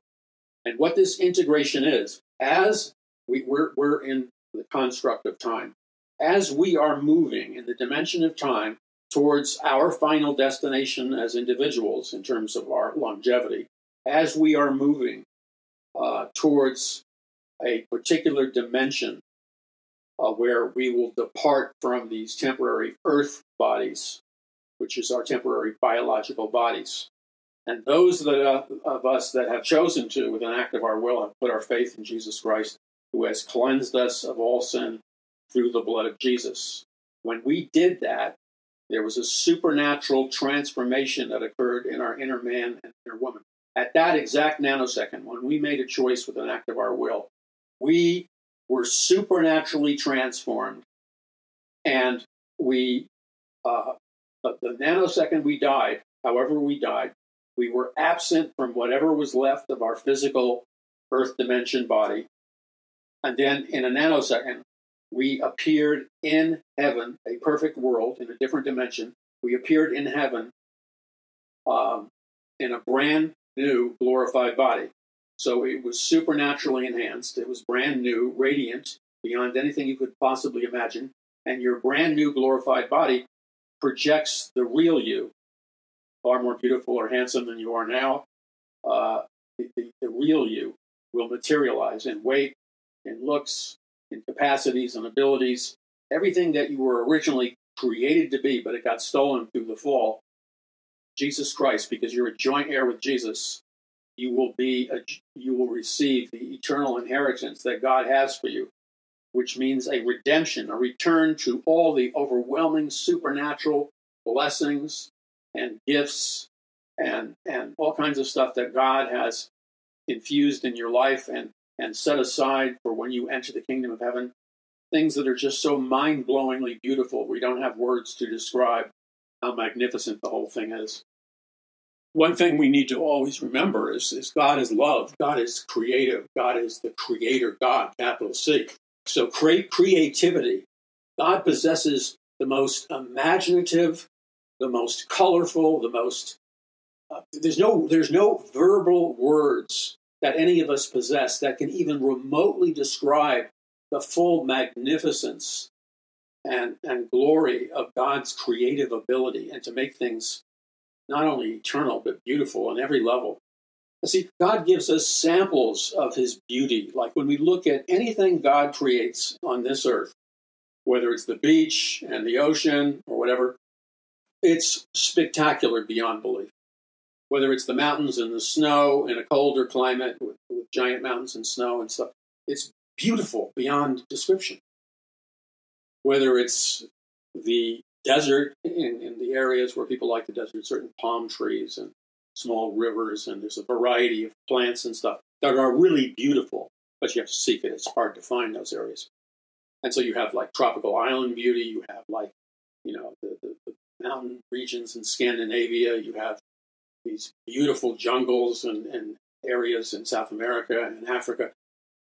And what this integration is, as we, we're, we're in the construct of time, as we are moving in the dimension of time towards our final destination as individuals in terms of our longevity, as we are moving uh, towards a particular dimension uh, where we will depart from these temporary earth bodies, which is our temporary biological bodies. And those that, uh, of us that have chosen to, with an act of our will, have put our faith in Jesus Christ, who has cleansed us of all sin through the blood of Jesus. When we did that, There was a supernatural transformation that occurred in our inner man and inner woman. At that exact nanosecond, when we made a choice with an act of our will, we were supernaturally transformed. And we, uh, the, the nanosecond we died, however we died, we were absent from whatever was left of our physical earth dimension body. And then in a nanosecond, we appeared in heaven, a perfect world in a different dimension. We appeared in heaven um, in a brand new glorified body. So it was supernaturally enhanced. It was brand new, radiant, beyond anything you could possibly imagine. And your brand new glorified body projects the real you, far more beautiful or handsome than you are now. Uh, the, the, real you will materialize in weight, in looks, in capacities and abilities, everything that you were originally created to be, but it got stolen through the fall. Jesus Christ, because you're a joint heir with Jesus, you will be a, you will receive the eternal inheritance that God has for you, which means a redemption, a return to all the overwhelming supernatural blessings and gifts and and all kinds of stuff that God has infused in your life and and set aside for when you enter the kingdom of heaven. Things that are just so mind blowingly beautiful. We don't have words to describe how magnificent the whole thing is. One thing we need to always remember is, is God is love, God is creative, God is the creator God, capital C. So create creativity. God possesses the most imaginative, the most colorful, the most uh, there's no there's no verbal words that any of us possess that can even remotely describe the full magnificence and, and glory of God's creative ability and to make things not only eternal but beautiful on every level. See, God gives us samples of His beauty. Like when we look at anything God creates on this earth, whether it's the beach and the ocean or whatever, it's spectacular beyond belief whether it's the mountains and the snow in a colder climate with, with giant mountains and snow and stuff. It's beautiful beyond description. Whether it's the desert in, in the areas where people like the desert, certain palm trees and small rivers, and there's a variety of plants and stuff that are really beautiful, but you have to seek it. It's hard to find those areas. And so you have like tropical island beauty, you have like, you know, the, the, the mountain regions in Scandinavia, you have these beautiful jungles and, and areas in South America and Africa,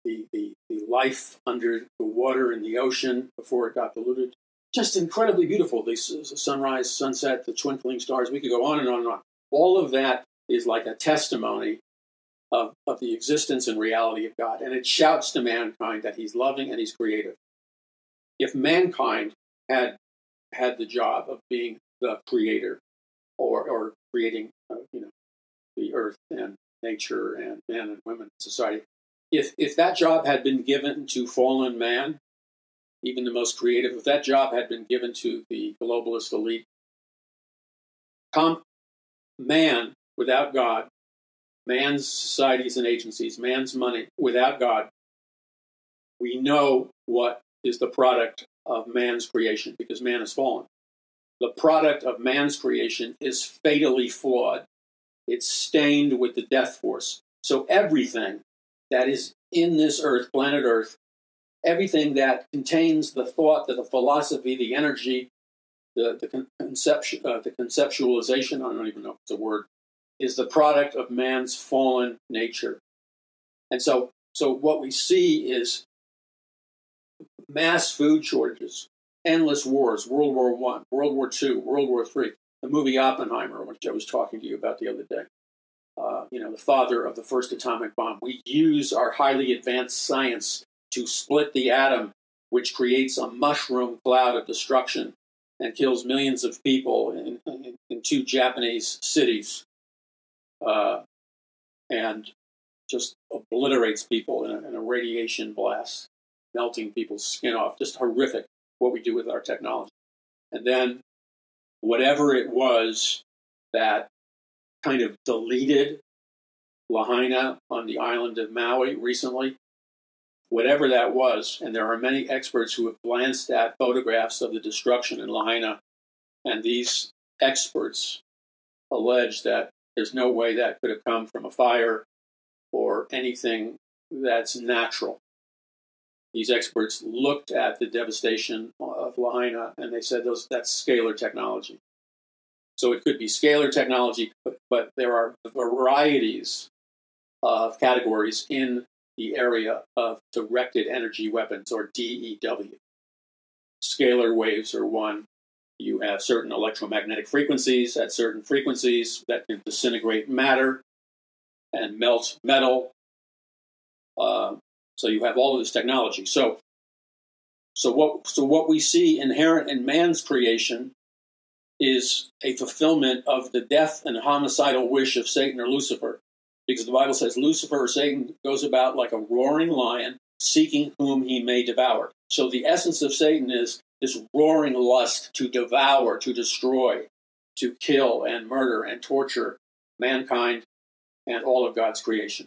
the, the, the life under the water in the ocean before it got polluted. Just incredibly beautiful. The sunrise, sunset, the twinkling stars. We could go on and on and on. All of that is like a testimony of, of the existence and reality of God. And it shouts to mankind that he's loving and he's creative. If mankind had had the job of being the creator or, or creating, uh, you know, the earth and nature and men and women society. If if that job had been given to fallen man, even the most creative, if that job had been given to the globalist elite, com- man without God, man's societies and agencies, man's money without God, we know what is the product of man's creation because man has fallen the product of man's creation is fatally flawed. It's stained with the death force. So everything that is in this earth, planet Earth, everything that contains the thought, the, the philosophy, the energy, the, the, conception, uh, the conceptualization, I don't even know if it's a word, is the product of man's fallen nature. And so, so what we see is mass food shortages, endless wars World War One, World War Two, World War Three. The movie Oppenheimer, which I was talking to you about the other day. Uh, you know, the father of the first atomic bomb. We use our highly advanced science to split the atom, which creates a mushroom cloud of destruction and kills millions of people in, in, in two Japanese cities, uh, and just obliterates people in a, in a radiation blast, melting people's skin off. Just horrific what we do with our technology. And then whatever it was that kind of deleted Lahaina on the island of Maui recently, whatever that was, and there are many experts who have glanced at photographs of the destruction in Lahaina And these experts allege that there's no way that could have come from a fire or anything that's natural. These experts looked at the devastation of Lahaina and they said those, that's scalar technology. So it could be scalar technology, but, but there are varieties of categories in the area of directed energy weapons, or DEW. Scalar waves are one. You have certain electromagnetic frequencies at certain frequencies that can disintegrate matter and melt metal. Uh, so you have all of this technology. So, so what? So what we see inherent in man's creation is a fulfillment of the death and homicidal wish of Satan or Lucifer because the Bible says Lucifer or Satan goes about like a roaring lion, seeking whom he may devour. So the essence of Satan is this roaring lust to devour, to destroy, to kill and murder and torture mankind and all of God's creation.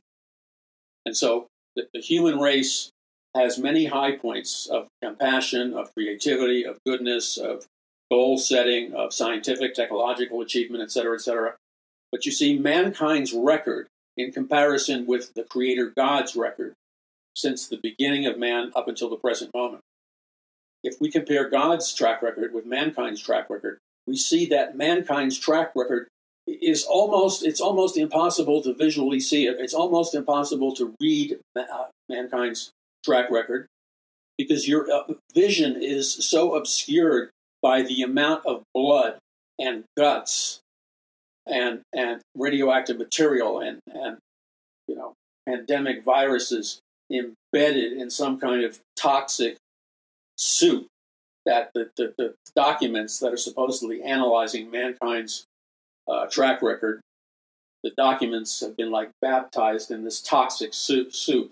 And so the, the human race has many high points of compassion, of creativity, of goodness, of goal setting, of scientific, technological achievement, etc., etc. But you see, mankind's record in comparison with the Creator God's record since the beginning of man up until the present moment. If we compare God's track record with mankind's track record, we see that mankind's track record is almost it's almost impossible to visually see it. It's almost impossible to read uh, mankind's track record because your uh, vision is so obscured by the amount of blood and guts and and radioactive material and and you know pandemic viruses embedded in some kind of toxic soup that the, the, the documents that are supposedly analyzing mankind's uh, track record the documents have been like baptized in this toxic soup, soup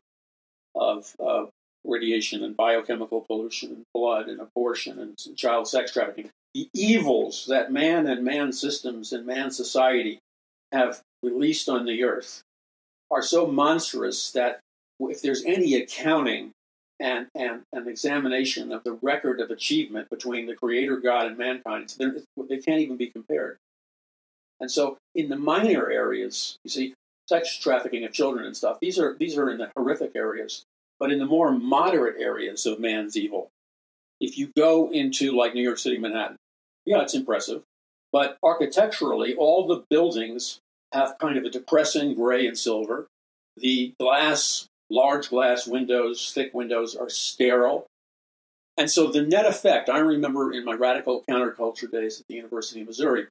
of uh, radiation and biochemical pollution and blood and abortion and child sex trafficking the evils that man and man systems and man society have released on the earth are so monstrous that if there's any accounting and, and an examination of the record of achievement between the creator God and mankind, they can't even be compared. And so, in the minor areas, you see, sex trafficking of children and stuff, these are, these are in the horrific areas. But in the more moderate areas of man's evil, if you go into like New York City, Manhattan, yeah, it's impressive. But architecturally, all the buildings have kind of a depressing gray and silver. The glass, large glass windows, thick windows are sterile. And so the net effect, I remember in my radical counterculture days at the University of Missouri,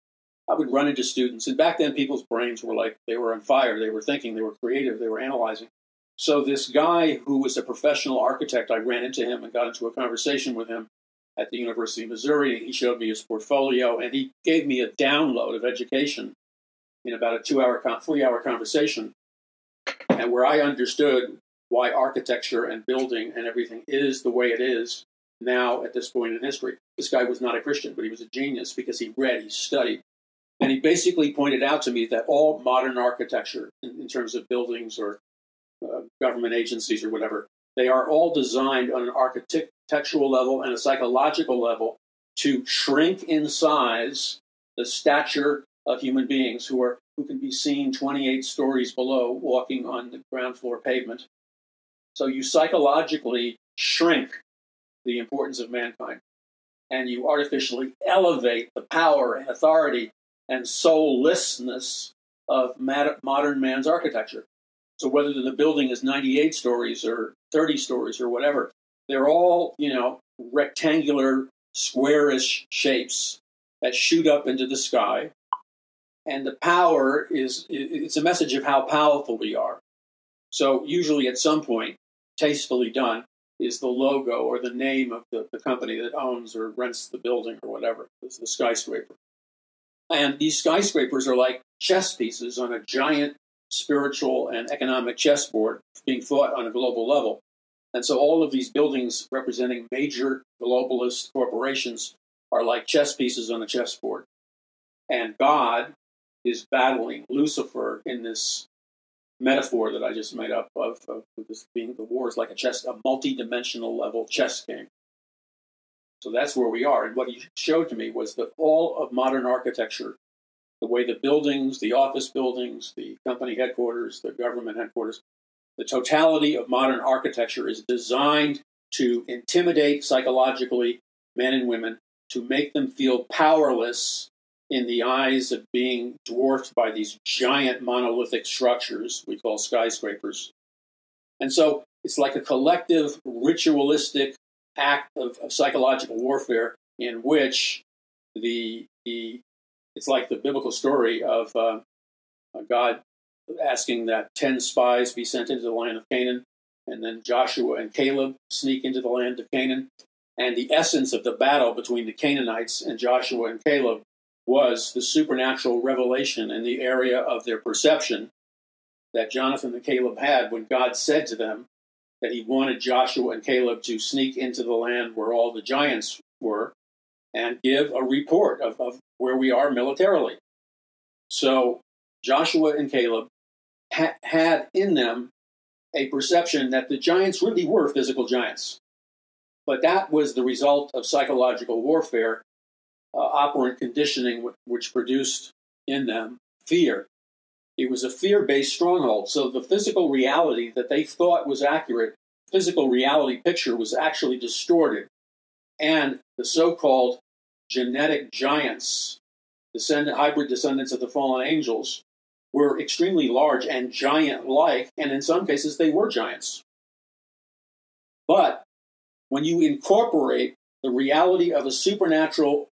I would run into students, and back then people's brains were like they were on fire. They were thinking, they were creative, they were analyzing. So this guy who was a professional architect, I ran into him and got into a conversation with him at the University of Missouri. He showed me his portfolio and he gave me a download of education in about a two hour, three hour conversation, and where I understood why architecture and building and everything is the way it is now at this point in history. This guy was not a Christian, but he was a genius because he read, he studied. And he basically pointed out to me that all modern architecture, in, in terms of buildings or uh, government agencies or whatever, they are all designed on an architectural level and a psychological level to shrink in size the stature of human beings who are who can be seen 28 stories below walking on the ground floor pavement. So you psychologically shrink the importance of mankind and you artificially elevate the power and authority and soullessness of modern man's architecture. So whether the building is 98 stories or 30 stories or whatever, they're all, you know, rectangular, squarish shapes that shoot up into the sky. And the power is, it's a message of how powerful we are. So usually at some point, tastefully done, is the logo or the name of the, the company that owns or rents the building or whatever, the skyscraper. And these skyscrapers are like chess pieces on a giant spiritual and economic chessboard being fought on a global level. And so all of these buildings representing major globalist corporations are like chess pieces on a chessboard. And God is battling Lucifer in this metaphor that I just made up of, of this being the war is like a chess, a multi-dimensional level chess game. So that's where we are. And what he showed to me was that all of modern architecture, the way the buildings, the office buildings, the company headquarters, the government headquarters, the totality of modern architecture is designed to intimidate psychologically men and women, to make them feel powerless in the eyes of being dwarfed by these giant monolithic structures we call skyscrapers. And so it's like a collective ritualistic act of, of psychological warfare in which the, the it's like the biblical story of uh, God asking that 10 spies be sent into the land of Canaan, and then Joshua and Caleb sneak into the land of Canaan. And the essence of the battle between the Canaanites and Joshua and Caleb was the supernatural revelation in the area of their perception that Jonathan and Caleb had when God said to them that he wanted Joshua and Caleb to sneak into the land where all the giants were and give a report of, of where we are militarily. So Joshua and Caleb ha- had in them a perception that the giants really were physical giants. But that was the result of psychological warfare, uh, operant conditioning, which produced in them fear. It was a fear based stronghold. So the physical reality that they thought was accurate, physical reality picture was actually distorted. And the so called genetic giants, descendant, hybrid descendants of the fallen angels, were extremely large and giant like, and in some cases they were giants. But when you incorporate the reality of a supernatural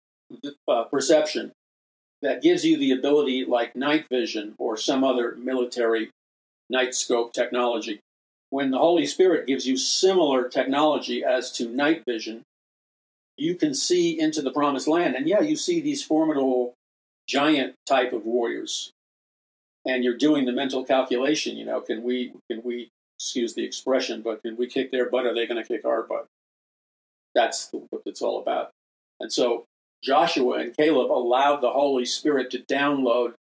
uh, perception that gives you the ability, like night vision or some other military night scope technology, when the Holy Spirit gives you similar technology as to night vision, you can see into the promised land. And yeah, you see these formidable giant type of warriors and you're doing the mental calculation. You know, can we can we excuse the expression, but can we kick their butt? Are they going to kick our butt? That's what it's all about. And so Joshua and Caleb allowed the Holy Spirit to download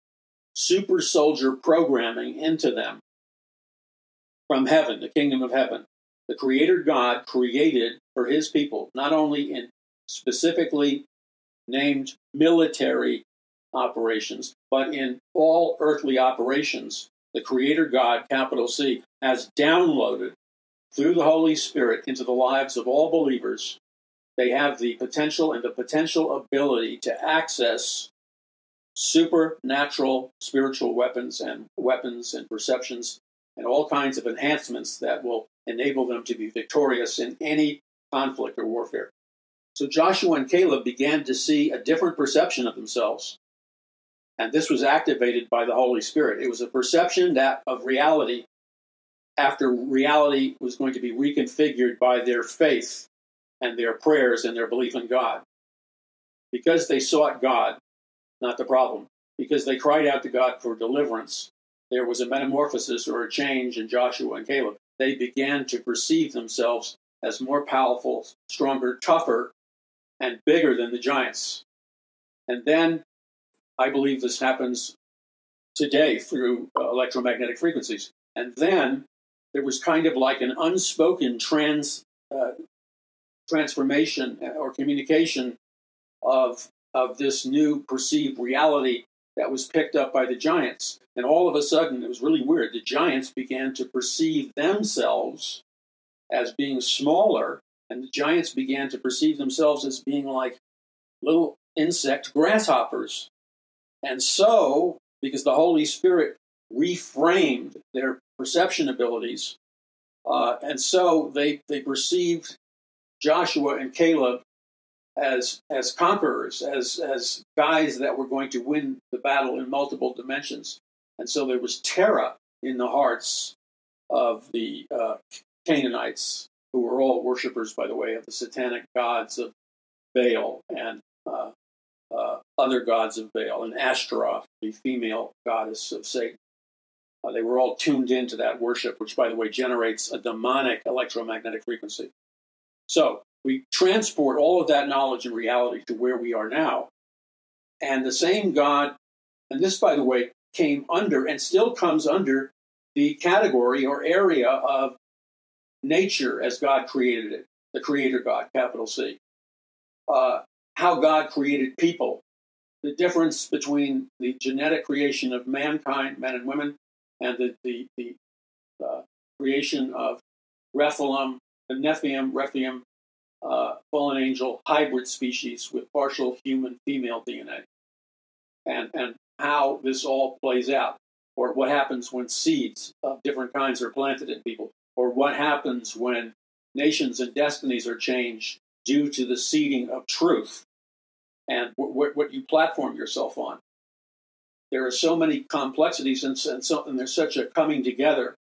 super soldier programming into them from heaven, the kingdom of heaven. The Creator God created for His people, not only in specifically named military operations, but in all earthly operations, the Creator God, capital C, has downloaded through the Holy Spirit into the lives of all believers. They have the potential and the potential ability to access supernatural spiritual weapons and weapons and perceptions and all kinds of enhancements that will enable them to be victorious in any conflict or warfare. So Joshua and Caleb began to see a different perception of themselves. And this was activated by the Holy Spirit. It was a perception that of reality after reality was going to be reconfigured by their faith and their prayers and their belief in God. Because they sought God, not the problem, because they cried out to God for deliverance, there was a metamorphosis or a change in Joshua and Caleb. They began to perceive themselves as more powerful, stronger, tougher, and bigger than the giants. And then I believe this happens today through uh, electromagnetic frequencies. And then there was kind of like an unspoken trans uh, transformation uh, or communication of of this new perceived reality that was picked up by the giants. And all of a sudden, it was really weird. The giants began to perceive themselves as being smaller, and the giants began to perceive themselves as being like little insect grasshoppers. And so, because the Holy Spirit reframed their perception abilities, uh, and so they, they perceived Joshua and Caleb as as conquerors, as as guys that were going to win the battle in multiple dimensions. And so there was terror in the hearts of the uh, Canaanites, who were all worshippers, by the way, of the satanic gods of Baal and uh, uh, other gods of Baal, and Ashtaroth, the female goddess of Satan. Uh, they were all tuned into that worship, which, by the way, generates a demonic electromagnetic frequency. So we transport all of that knowledge and reality to where we are now. And the same God, and this, by the way, came under and still comes under the category or area of nature as God created it, the Creator God, capital C. uh, how God created people, the difference between the genetic creation of mankind, men and women, and the, the, the uh, creation of Nephilim, the Nephilim, Rephilim, uh, fallen angel hybrid species with partial human female DNA, and, and how this all plays out, or what happens when seeds of different kinds are planted in people, or what happens when nations and destinies are changed due to the seeding of truth and what, what you platform yourself on. There are so many complexities and, and, so, and there's such a coming together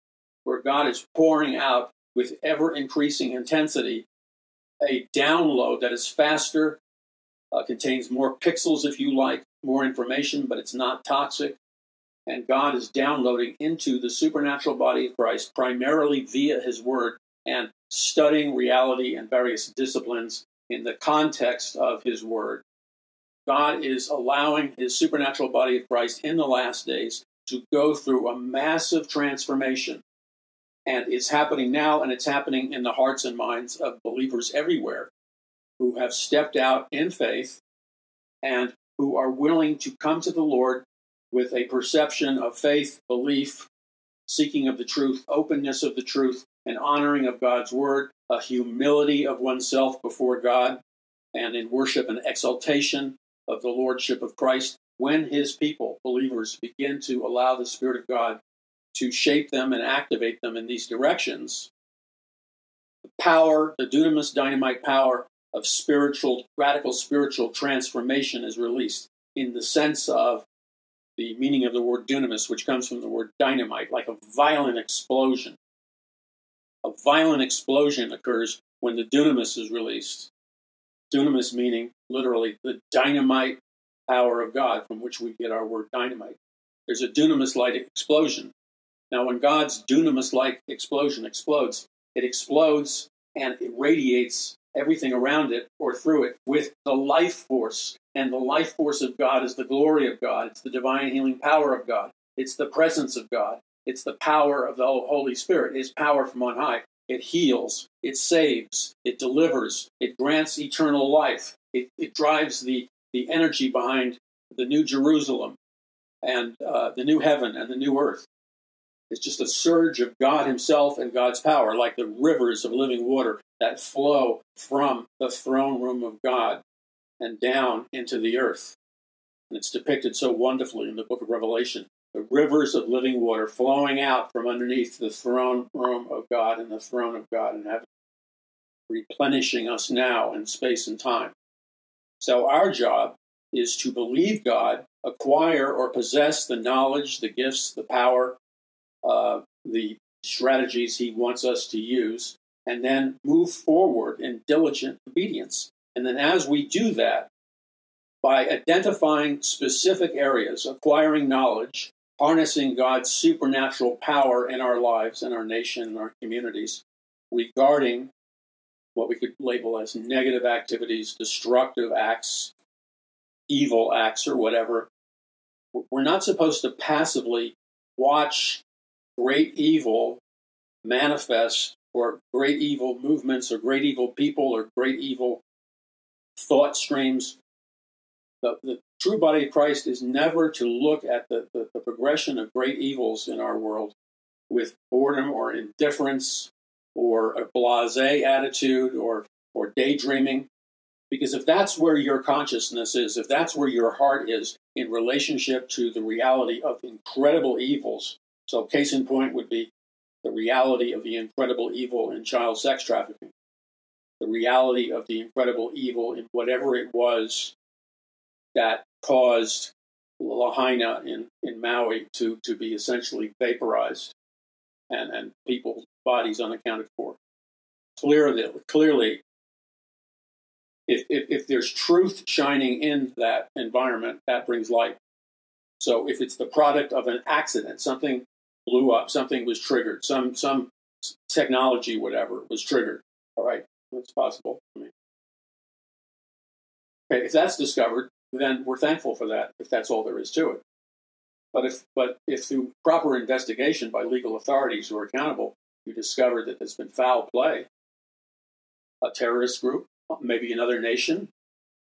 where God is pouring out with ever increasing intensity a download that is faster, uh, contains more pixels if you like, more information, but it's not toxic. And God is downloading into the supernatural body of Christ primarily via His Word and studying reality and various disciplines in the context of His Word. God is allowing His supernatural body of Christ in the last days to go through a massive transformation. And it's happening now, and it's happening in the hearts and minds of believers everywhere who have stepped out in faith and who are willing to come to the Lord with a perception of faith, belief, seeking of the truth, openness of the truth, and honoring of God's word, a humility of oneself before God, and in worship and exaltation of the Lordship of Christ. When his people, believers, begin to allow the Spirit of God to shape them and activate them in these directions, the power, the dunamis dynamite power of spiritual, radical spiritual transformation is released in the sense of the meaning of the word dunamis, which comes from the word dynamite, like a violent explosion. A violent explosion occurs when the dunamis is released. Dunamis meaning literally the dynamite power of God, from which we get our word dynamite. There's a dunamis like explosion. Now, when God's dunamis like explosion explodes, it explodes and it radiates everything around it or through it with the life force. And the life force of God is the glory of God. It's the divine healing power of God. It's the presence of God. It's the power of the Holy Spirit. It's power from on high. It heals. It saves. It delivers. It grants eternal life. It, it drives the, the energy behind the new Jerusalem and uh, the new heaven and the new earth. It's just a surge of God Himself and God's power, like the rivers of living water that flow from the throne room of God and down into the earth. And it's depicted so wonderfully in the book of Revelation the rivers of living water flowing out from underneath the throne room of God and the throne of God in heaven, replenishing us now in space and time. So, our job is to believe God, acquire or possess the knowledge, the gifts, the power, uh, the strategies He wants us to use, and then move forward in diligent obedience. And then, as we do that, by identifying specific areas, acquiring knowledge, harnessing God's supernatural power in our lives, in our nation, in our communities, regarding what we could label as negative activities, destructive acts, evil acts, or whatever. We're not supposed to passively watch great evil manifests or great evil movements or great evil people or great evil thought streams. The, the true body of Christ is never to look at the, the, the progression of great evils in our world with boredom or indifference or a blase attitude or, or daydreaming. Because if that's where your consciousness is, if that's where your heart is in relationship to the reality of incredible evils, so case in point would be the reality of the incredible evil in child sex trafficking, the reality of the incredible evil in whatever it was that caused Lahaina in, in Maui to, to be essentially vaporized and, and people's bodies unaccounted for. Clearly, clearly if, if, if there's truth shining in that environment, that brings light. So if it's the product of an accident, something blew up, something was triggered, some some technology, whatever, was triggered. All right, it's possible. I mean, okay, if that's discovered, then we're thankful for that. If that's all there is to it. But if but if through proper investigation by legal authorities who are accountable, you discover that there's been foul play, a terrorist group, maybe another nation,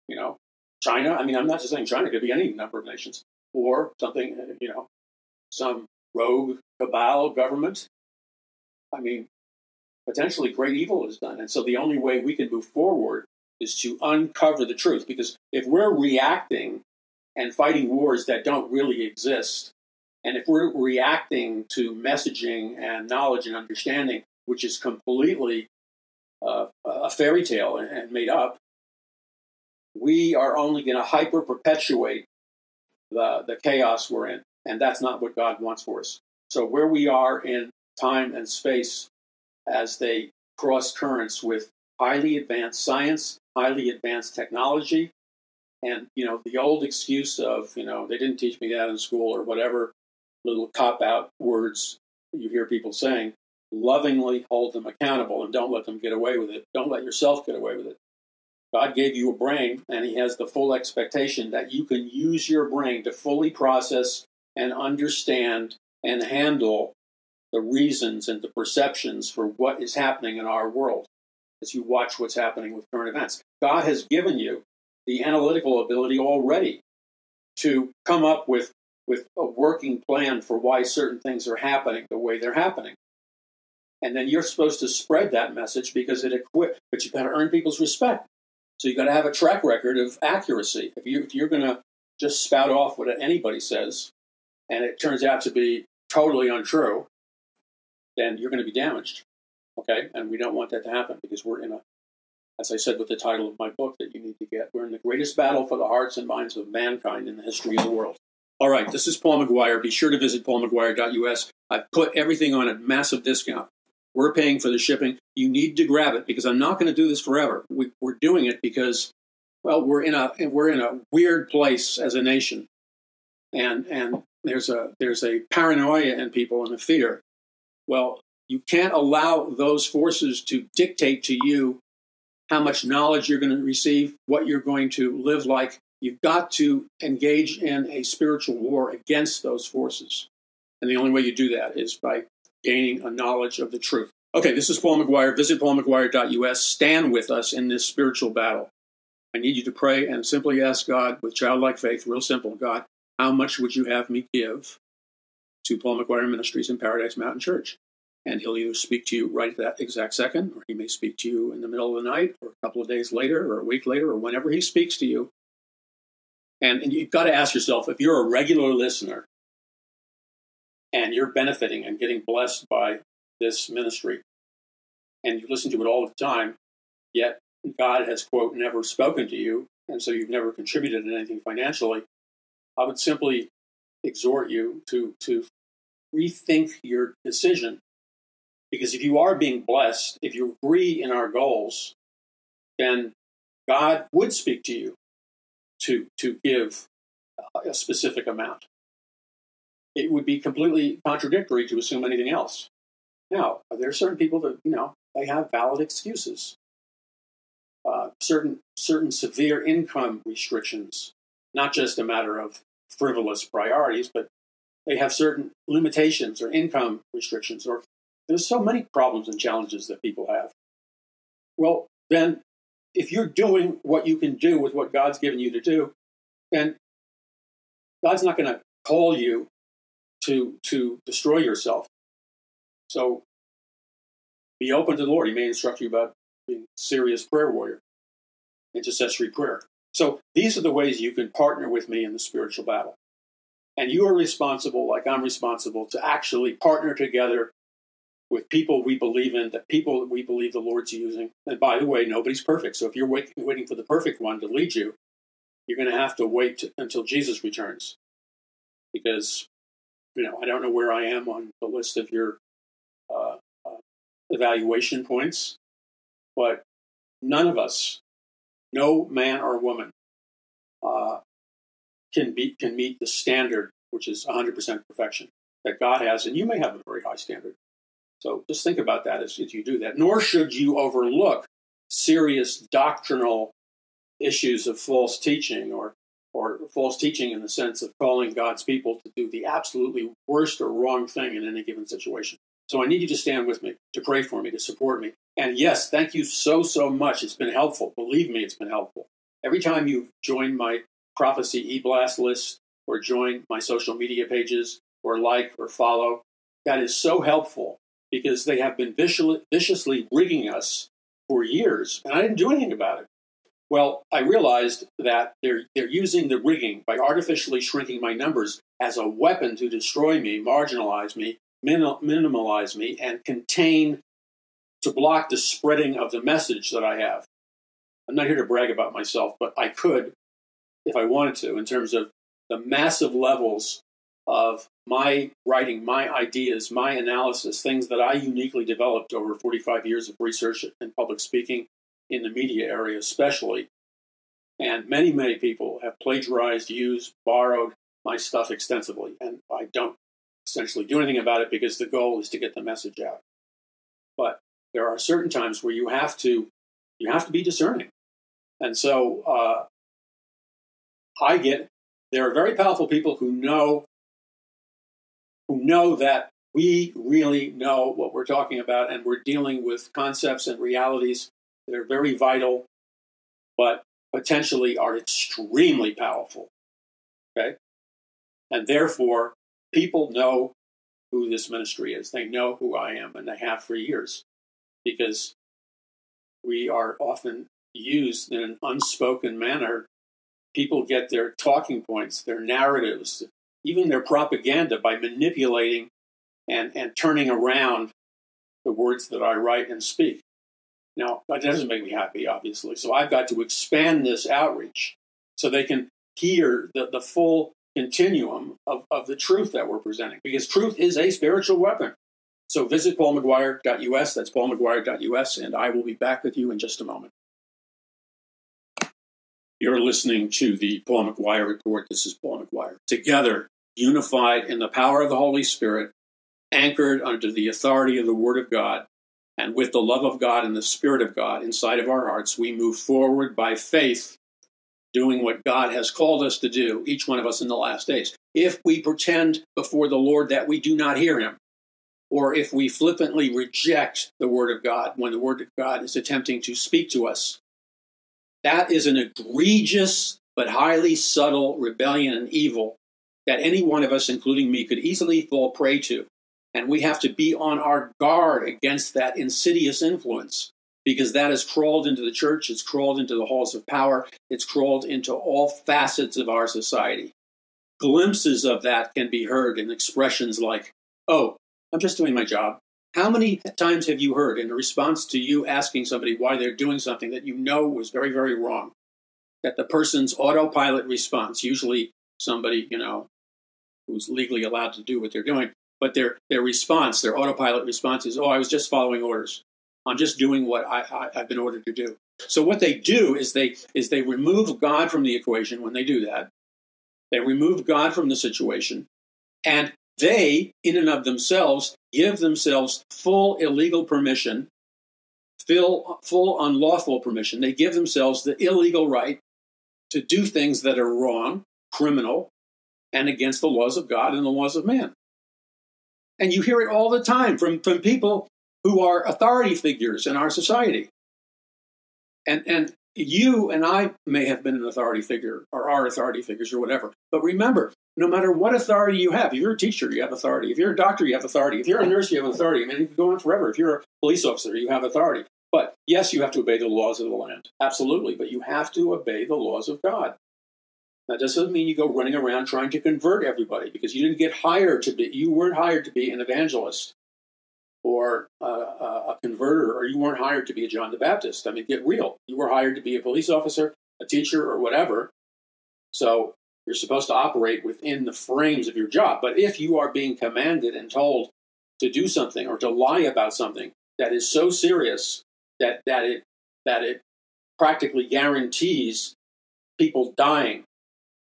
you know, China. I mean, I'm not just saying China; could be any number of nations, or something, you know, some rogue cabal government. I mean, potentially great evil is done, and so the only way we can move forward is to uncover the truth. Because if we're reacting and fighting wars that don't really exist, and if we're reacting to messaging and knowledge and understanding, which is completely uh, a fairy tale and made up, we are only going to hyper perpetuate the, the chaos we're in. And that's not what God wants for us. So, where we are in time and space as they cross currents with highly advanced science, highly advanced technology, and you know the old excuse of you know they didn't teach me that in school or whatever little cop out words you hear people saying lovingly hold them accountable and don't let them get away with it don't let yourself get away with it god gave you a brain and he has the full expectation that you can use your brain to fully process and understand and handle the reasons and the perceptions for what is happening in our world as you watch what's happening with current events god has given you the analytical ability already to come up with, with a working plan for why certain things are happening the way they're happening. And then you're supposed to spread that message because it equips, but you've got to earn people's respect. So you've got to have a track record of accuracy. If, you, if you're going to just spout off what anybody says, and it turns out to be totally untrue, then you're going to be damaged. Okay? And we don't want that to happen because we're in a as I said with the title of my book that you need to get. We're in the greatest battle for the hearts and minds of mankind in the history of the world. All right, this is Paul McGuire. Be sure to visit paulmcguire.us. I've put everything on a massive discount. We're paying for the shipping. You need to grab it because I'm not going to do this forever. We, are doing it because, well, we're in a we're in a weird place as a nation, and and there's a there's a paranoia in people and a fear. Well, you can't allow those forces to dictate to you how much knowledge you're going to receive, what you're going to live like. You've got to engage in a spiritual war against those forces. And the only way you do that is by gaining a knowledge of the truth. Okay, this is Paul McGuire. Visit paulmcguire.us. Stand with us in this spiritual battle. I need you to pray and simply ask God with childlike faith, real simple God, how much would you have me give to Paul McGuire Ministries in Paradise Mountain Church? and he'll either speak to you right at that exact second, or he may speak to you in the middle of the night, or a couple of days later, or a week later, or whenever he speaks to you. And, and you've got to ask yourself if you're a regular listener and you're benefiting and getting blessed by this ministry, and you listen to it all the time, yet God has, quote, never spoken to you, and so you've never contributed anything financially, I would simply exhort you to, to rethink your decision because if you are being blessed, if you agree in our goals, then God would speak to you to, to give a specific amount. It would be completely contradictory to assume anything else. Now, there are certain people that, you know, they have valid excuses. Uh, certain certain severe income restrictions, not just a matter of frivolous priorities, but they have certain limitations or income restrictions or there's so many problems and challenges that people have. Well, then, if you're doing what you can do with what God's given you to do, then God's not going to call you to to destroy yourself. So be open to the Lord. He may instruct you about being serious prayer warrior, intercessory prayer. So these are the ways you can partner with me in the spiritual battle. And you are responsible, like I'm responsible, to actually partner together with people we believe in, that people that we believe the Lord's using. And by the way, nobody's perfect. So if you're wait, waiting for the perfect one to lead you, you're going to have to wait until Jesus returns. Because, you know, I don't know where I am on the list of your uh, uh, evaluation points, but none of us, no man or woman, uh, can, be, can meet the standard, which is 100% perfection that God has. And you may have a very high standard. So just think about that as, as you do that. Nor should you overlook serious doctrinal issues of false teaching or or false teaching in the sense of calling God's people to do the absolutely worst or wrong thing in any given situation. So I need you to stand with me, to pray for me, to support me. And yes, thank you so, so much. It's been helpful. Believe me, it's been helpful. Every time you join my prophecy e-blast list or join my social media pages or like or follow, that is so helpful because they have been viciously rigging us for years, and I didn't do anything about it. Well, I realized that they're, they're using the rigging by artificially shrinking my numbers as a weapon to destroy me, marginalize me, minimalize me, and contain, to block the spreading of the message that I have. I'm not here to brag about myself, but I could if I wanted to in terms of the massive levels of my writing, my ideas, my analysis, things that I uniquely developed over 45 years of research and public speaking in the media area, especially. And many, many people have plagiarized, used, borrowed my stuff extensively. And I don't essentially do anything about it because the goal is to get the message out. But there are certain times where you have to you have to be discerning. And so uh, I get there are very powerful people who know who know that we really know what we're talking about and we're dealing with concepts and realities that are very vital, but potentially are extremely powerful. Okay? And therefore, people know who this ministry is. They know who I am, and they have for years because we are often used in an unspoken manner. People get their talking points, their narratives, even their propaganda by manipulating and, and turning around the words that I write and speak. Now, that doesn't make me happy, obviously. So I've got to expand this outreach so they can hear the, the full continuum of, of the truth that we're presenting, because truth is a spiritual weapon. So visit paulmcguire.us, that's paulmcguire.us, and I will be back with you in just a moment. You're listening to the Paul McGuire Report. This is Paul McGuire. Together, unified in the power of the Holy Spirit, anchored under the authority of the Word of God, and with the love of God and the Spirit of God inside of our hearts, we move forward by faith, doing what God has called us to do, each one of us in the last days. If we pretend before the Lord that we do not hear Him, or if we flippantly reject the Word of God when the Word of God is attempting to speak to us, that is an egregious but highly subtle rebellion and evil that any one of us, including me, could easily fall prey to. And we have to be on our guard against that insidious influence because that has crawled into the church, it's crawled into the halls of power, it's crawled into all facets of our society. Glimpses of that can be heard in expressions like, oh, I'm just doing my job. How many times have you heard in response to you asking somebody why they're doing something that you know was very, very wrong, that the person's autopilot response, usually somebody, you know, who's legally allowed to do what they're doing. But their their response, their autopilot response is, "Oh, I was just following orders. I'm just doing what I, I've been ordered to do." So what they do is they is they remove God from the equation when they do that. They remove God from the situation, and they, in and of themselves, give themselves full illegal permission, full, full unlawful permission. They give themselves the illegal right to do things that are wrong, criminal, and against the laws of God and the laws of man. And you hear it all the time from, from people who are authority figures in our society. And, and you and I may have been an authority figure or are authority figures or whatever. But remember, no matter what authority you have, if you're a teacher, you have authority. If you're a doctor, you have authority. If you're a nurse, you have authority. I mean, you can go on forever. If you're a police officer, you have authority. But yes, you have to obey the laws of the land. Absolutely. But you have to obey the laws of God. That doesn't mean you go running around trying to convert everybody because you didn't get hired to be, you weren't hired to be an evangelist or a, a, converter, or you weren't hired to be a John the Baptist. I mean, get real. You were hired to be a police officer, a teacher, or whatever. So you're supposed to operate within the frames of your job. But if you are being commanded and told to do something or to lie about something that is so serious that, that it that it practically guarantees people dying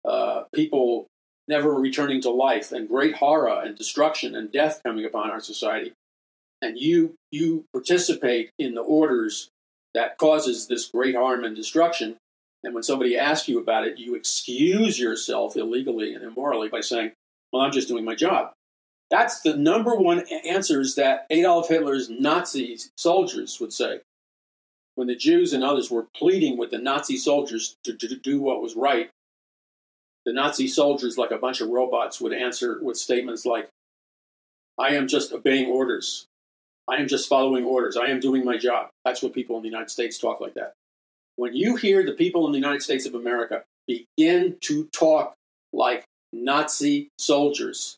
uh, people never returning to life and great horror and destruction and death coming upon our society and you you participate in the orders that causes this great harm and destruction. And when somebody asks you about it you excuse yourself illegally and immorally by saying well i'm just doing my job. That's the number one answers that adolf hitler's nazi soldiers would say. When the Jews and others were pleading with the Nazi soldiers to, to do what was right, the Nazi soldiers, like a bunch of robots, would answer with statements like, I am just obeying orders. I am just following orders. I am doing my job. That's what people in the United States talk like that. When you hear the people in the United States of America begin to talk like Nazi soldiers,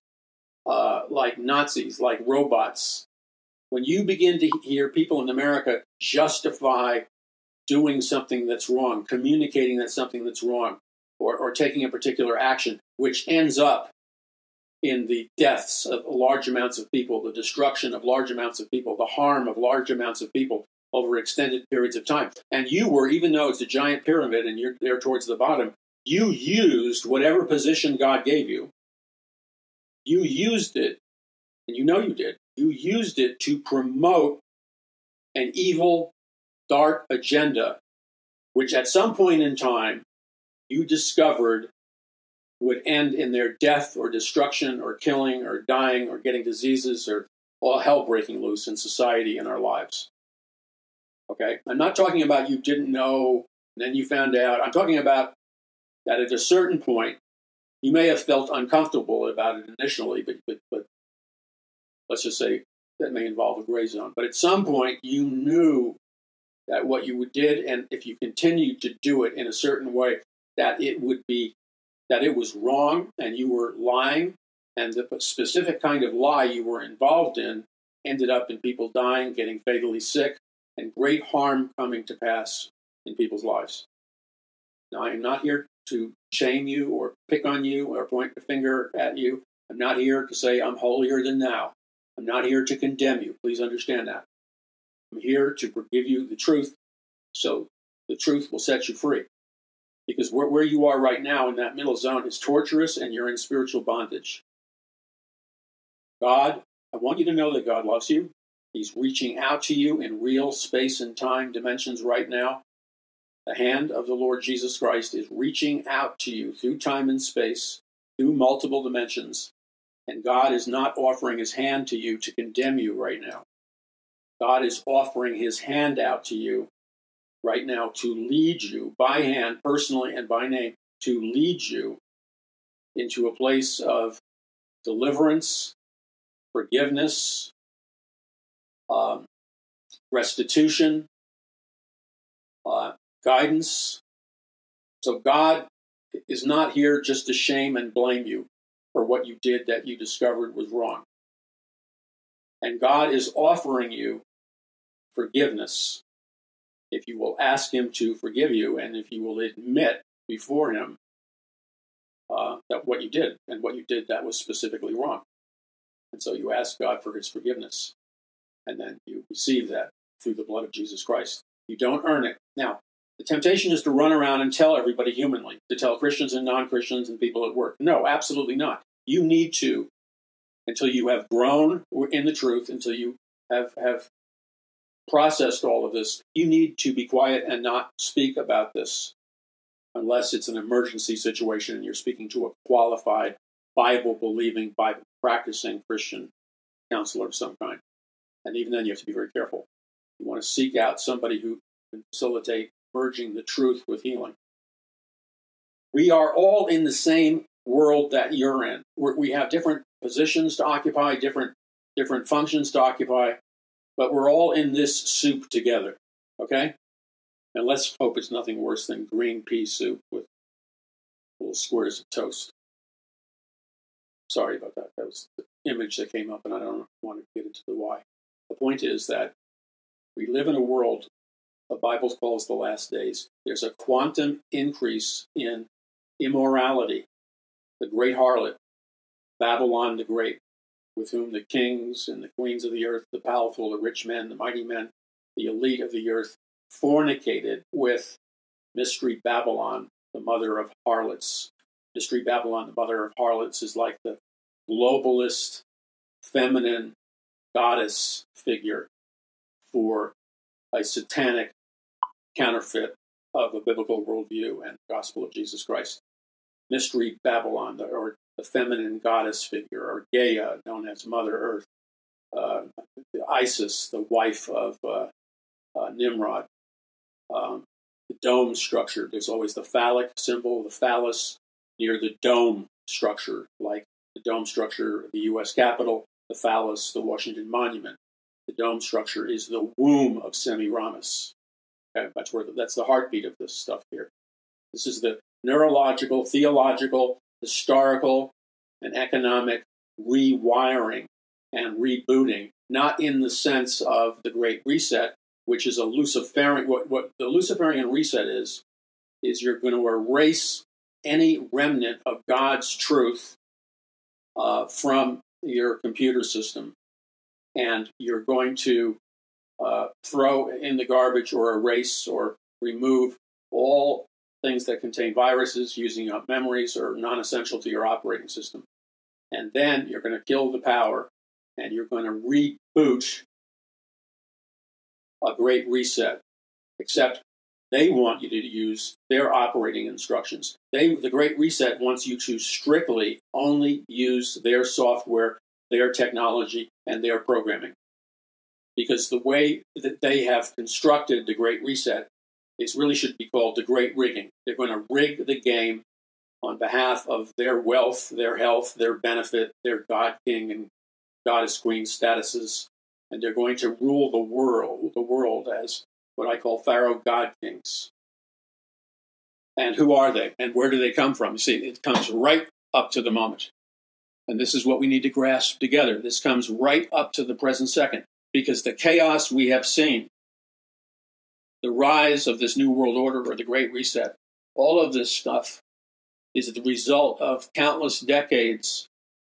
uh, like Nazis, like robots, when you begin to hear people in America justify doing something that's wrong, communicating that something that's wrong, or, or taking a particular action, which ends up in the deaths of large amounts of people, the destruction of large amounts of people, the harm of large amounts of people over extended periods of time. And you were, even though it's a giant pyramid and you're there towards the bottom, you used whatever position God gave you. You used it, and you know you did, you used it to promote an evil, dark agenda, which at some point in time you discovered would end in their death or destruction or killing or dying or getting diseases or all hell breaking loose in society and our lives. Okay? I'm not talking about you didn't know and then you found out. I'm talking about that at a certain point, you may have felt uncomfortable about it initially, but, but, but let's just say that may involve a gray zone. But at some point, you knew that what you did, and if you continued to do it in a certain way, that it would be that it was wrong and you were lying, and the specific kind of lie you were involved in ended up in people dying, getting fatally sick, and great harm coming to pass in people's lives. Now, I am not here to shame you or pick on you or point a finger at you. I'm not here to say I'm holier than thou. I'm not here to condemn you. Please understand that. I'm here to give you the truth so the truth will set you free because where, where you are right now in that middle zone is torturous and you're in spiritual bondage. God, I want you to know that God loves you. He's reaching out to you in real space and time dimensions right now. The hand of the Lord Jesus Christ is reaching out to you through time and space, through multiple dimensions. And God is not offering his hand to you to condemn you right now. God is offering his hand out to you right now to lead you by hand, personally and by name, to lead you into a place of deliverance, forgiveness, um, restitution, uh, guidance. So God is not here just to shame and blame you for what you did that you discovered was wrong. And God is offering you forgiveness if you will ask Him to forgive you and if you will admit before Him uh, that what you did and what you did that was specifically wrong. And so you ask God for His forgiveness, and then you receive that through the blood of Jesus Christ. You don't earn it. Now, the temptation is to run around and tell everybody humanly, to tell Christians and non Christians and people at work. No, absolutely not. You need to, until you have grown in the truth, until you have, have processed all of this, you need to be quiet and not speak about this unless it's an emergency situation and you're speaking to a qualified, Bible believing, Bible practicing Christian counselor of some kind. And even then, you have to be very careful. You want to seek out somebody who can facilitate merging the truth with healing. We are all in the same world that you're in. We have different positions to occupy, different different functions to occupy, but we're all in this soup together, okay? And let's hope it's nothing worse than green pea soup with little squares of toast. Sorry about that. That was the image that came up, and I don't want to get into the why. The point is that we live in a world the Bible calls the last days. There's a quantum increase in immorality. The great harlot, Babylon the Great, with whom the kings and the queens of the earth, the powerful, the rich men, the mighty men, the elite of the earth, fornicated with Mystery Babylon, the mother of harlots. Mystery Babylon, the mother of harlots, is like the globalist, feminine goddess figure for a satanic counterfeit of a biblical worldview and the gospel of Jesus Christ. Mystery Babylon, or the feminine goddess figure, or Gaia, known as Mother Earth, uh, Isis, the wife of uh, uh, Nimrod, um, the dome structure. There's always the phallic symbol, the phallus, near the dome structure, like the dome structure of the U.S. Capitol, the phallus, the Washington Monument. The dome structure is the womb of Semiramis. Okay, that's where the, that's the heartbeat of this stuff here. This is the neurological, theological, historical, and economic rewiring and rebooting, not in the sense of the Great Reset, which is a Luciferian. What, what the Luciferian reset is, is you're going to erase any remnant of God's truth uh, from your computer system, and you're going to uh, throw in the garbage or erase or remove all things that contain viruses using up memories or non essential to your operating system. And then you're going to kill the power and you're going to reboot a great reset. Except they want you to use their operating instructions. They, the Great Reset wants you to strictly only use their software, their technology, and their programming. Because the way that they have constructed the Great Reset it really should be called the Great Rigging. They're going to rig the game on behalf of their wealth, their health, their benefit, their God King and Goddess Queen statuses, and they're going to rule the world, the world as what I call Pharaoh God Kings. And who are they? And where do they come from? You see, it comes right up to the moment. And this is what we need to grasp together. This comes right up to the present second, because the chaos we have seen the rise of this New World Order or the Great Reset, all of this stuff is the result of countless decades,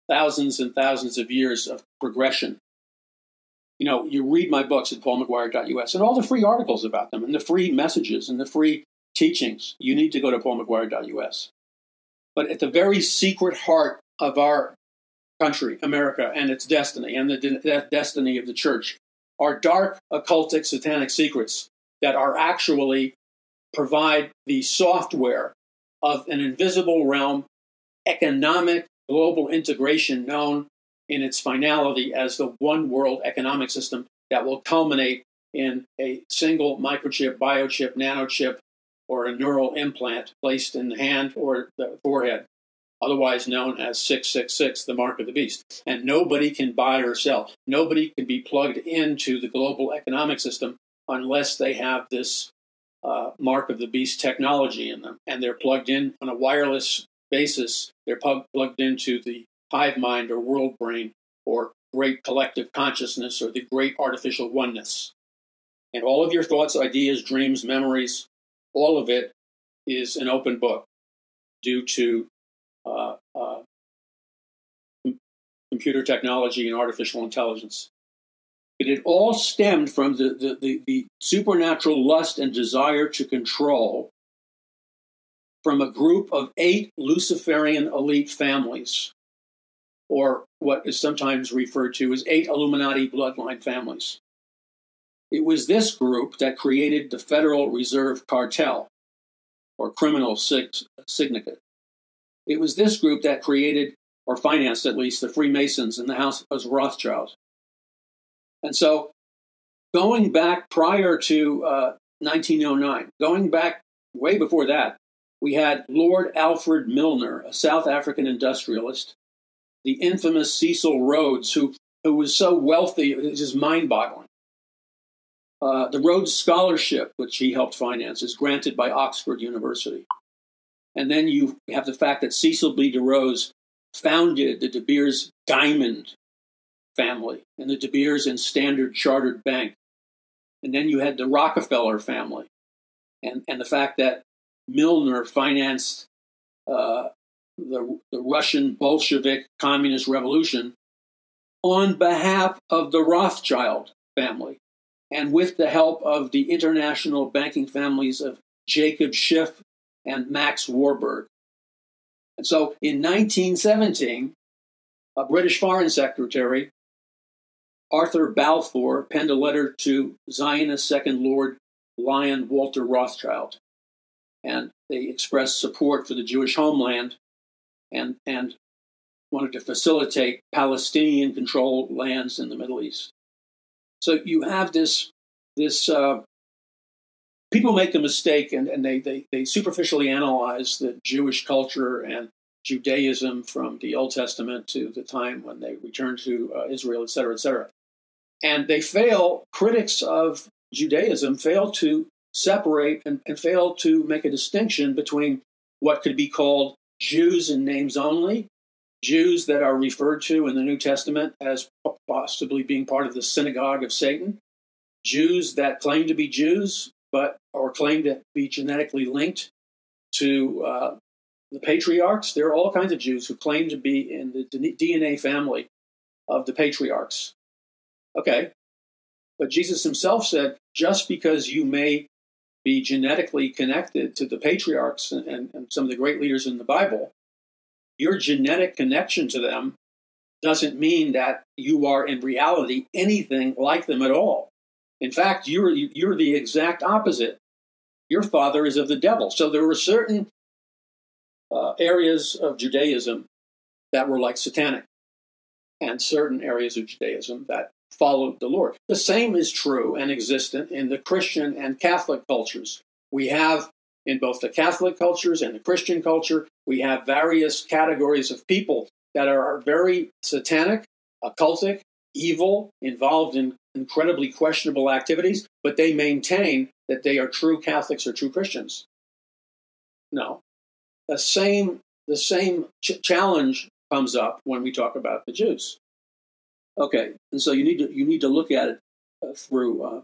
thousands and thousands of years of progression. You know, you read my books at paulmcguire.us and all the free articles about them and the free messages and the free teachings. You need to go to paulmcguire.us. But at the very secret heart of our country, America, and its destiny, and the de- destiny of the church, are dark, occultic, satanic secrets that are actually provide the software of an invisible realm economic global integration known in its finality as the one world economic system that will culminate in a single microchip, biochip, nanochip, or a neural implant placed in the hand or the forehead, otherwise known as 666, the mark of the beast. And nobody can buy or sell. Nobody can be plugged into the global economic system unless they have this uh, mark of the beast technology in them and they're plugged in on a wireless basis. They're plugged into the hive mind or world brain or great collective consciousness or the great artificial oneness. And all of your thoughts, ideas, dreams, memories, all of it is an open book due to uh, uh, computer technology and artificial intelligence. It all stemmed from the, the, the, the supernatural lust and desire to control from a group of eight Luciferian elite families, or what is sometimes referred to as eight Illuminati bloodline families. It was this group that created the Federal Reserve Cartel, or criminal syndicate. It was this group that created, or financed at least, the Freemasons and the House of Rothschild. And so, going back prior to uh, 1909, going back way before that, we had Lord Alfred Milner, a South African industrialist, the infamous Cecil Rhodes, who, who was so wealthy, it's just mind boggling. Uh, the Rhodes Scholarship, which he helped finance, is granted by Oxford University. And then you have the fact that Cecil B. DeRose founded the De Beers Diamond family and the De Beers and Standard Chartered Bank. And then you had the Rockefeller family and, and the fact that Milner financed uh, the, the Russian Bolshevik communist revolution on behalf of the Rothschild family and with the help of the international banking families of Jacob Schiff and Max Warburg. And so in 1917, a British foreign secretary Arthur Balfour penned a letter to Zionist Second Lord Lionel Walter Rothschild, and they expressed support for the Jewish homeland and, and wanted to facilitate Palestinian controlled lands in the Middle East. So you have this, this uh, people make the mistake and, and they, they, they superficially analyze the Jewish culture and Judaism from the Old Testament to the time when they returned to uh, Israel, et cetera, et cetera. And they fail, critics of Judaism fail to separate and, and fail to make a distinction between what could be called Jews in names only, Jews that are referred to in the New Testament as possibly being part of the synagogue of Satan, Jews that claim to be Jews but or claim to be genetically linked to uh, the patriarchs. There are all kinds of Jews who claim to be in the DNA family of the patriarchs. Okay, but Jesus himself said, just because you may be genetically connected to the patriarchs and, and, and some of the great leaders in the Bible, your genetic connection to them doesn't mean that you are in reality anything like them at all. In fact, you're, you're the exact opposite. Your father is of the devil. So there were certain uh, areas of Judaism that were like satanic, and certain areas of Judaism that followed the Lord. The same is true and existent in the Christian and Catholic cultures. We have in both the Catholic cultures and the Christian culture, we have various categories of people that are very satanic, occultic, evil, involved in incredibly questionable activities, but they maintain that they are true Catholics or true Christians. No. The same, the same ch- challenge comes up when we talk about the Jews. Okay, and so you need to you need to look at it uh, through uh,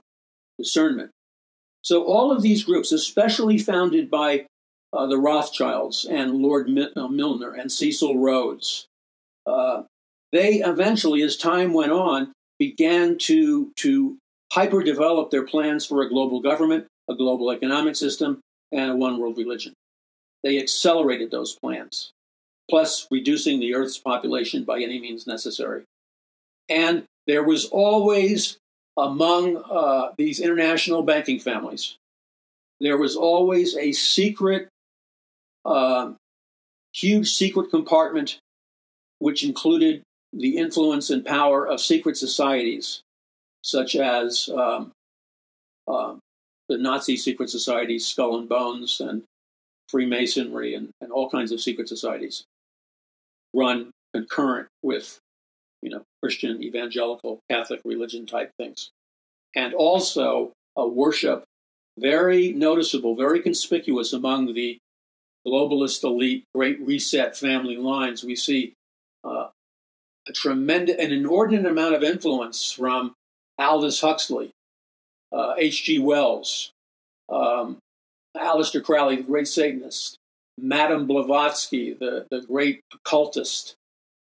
discernment. So all of these groups, especially founded by uh, the Rothschilds and Lord uh, Milner and Cecil Rhodes, uh, they eventually, as time went on, began to to hyper develop their plans for a global government, a global economic system, and a one world religion. They accelerated those plans, plus reducing the Earth's population by any means necessary. And there was always among uh, these international banking families, there was always a secret, uh, huge secret compartment which included the influence and power of secret societies, such as um, uh, the Nazi secret societies, Skull and Bones, and Freemasonry, and, and all kinds of secret societies, run concurrent with you know, Christian, evangelical, Catholic religion type things. And also a worship very noticeable, very conspicuous among the globalist elite, great reset family lines. We see uh, a tremendous, an inordinate amount of influence from Aldous Huxley, H.G. Uh, Wells, um, Aleister Crowley, the great Satanist, Madame Blavatsky, the, the great occultist,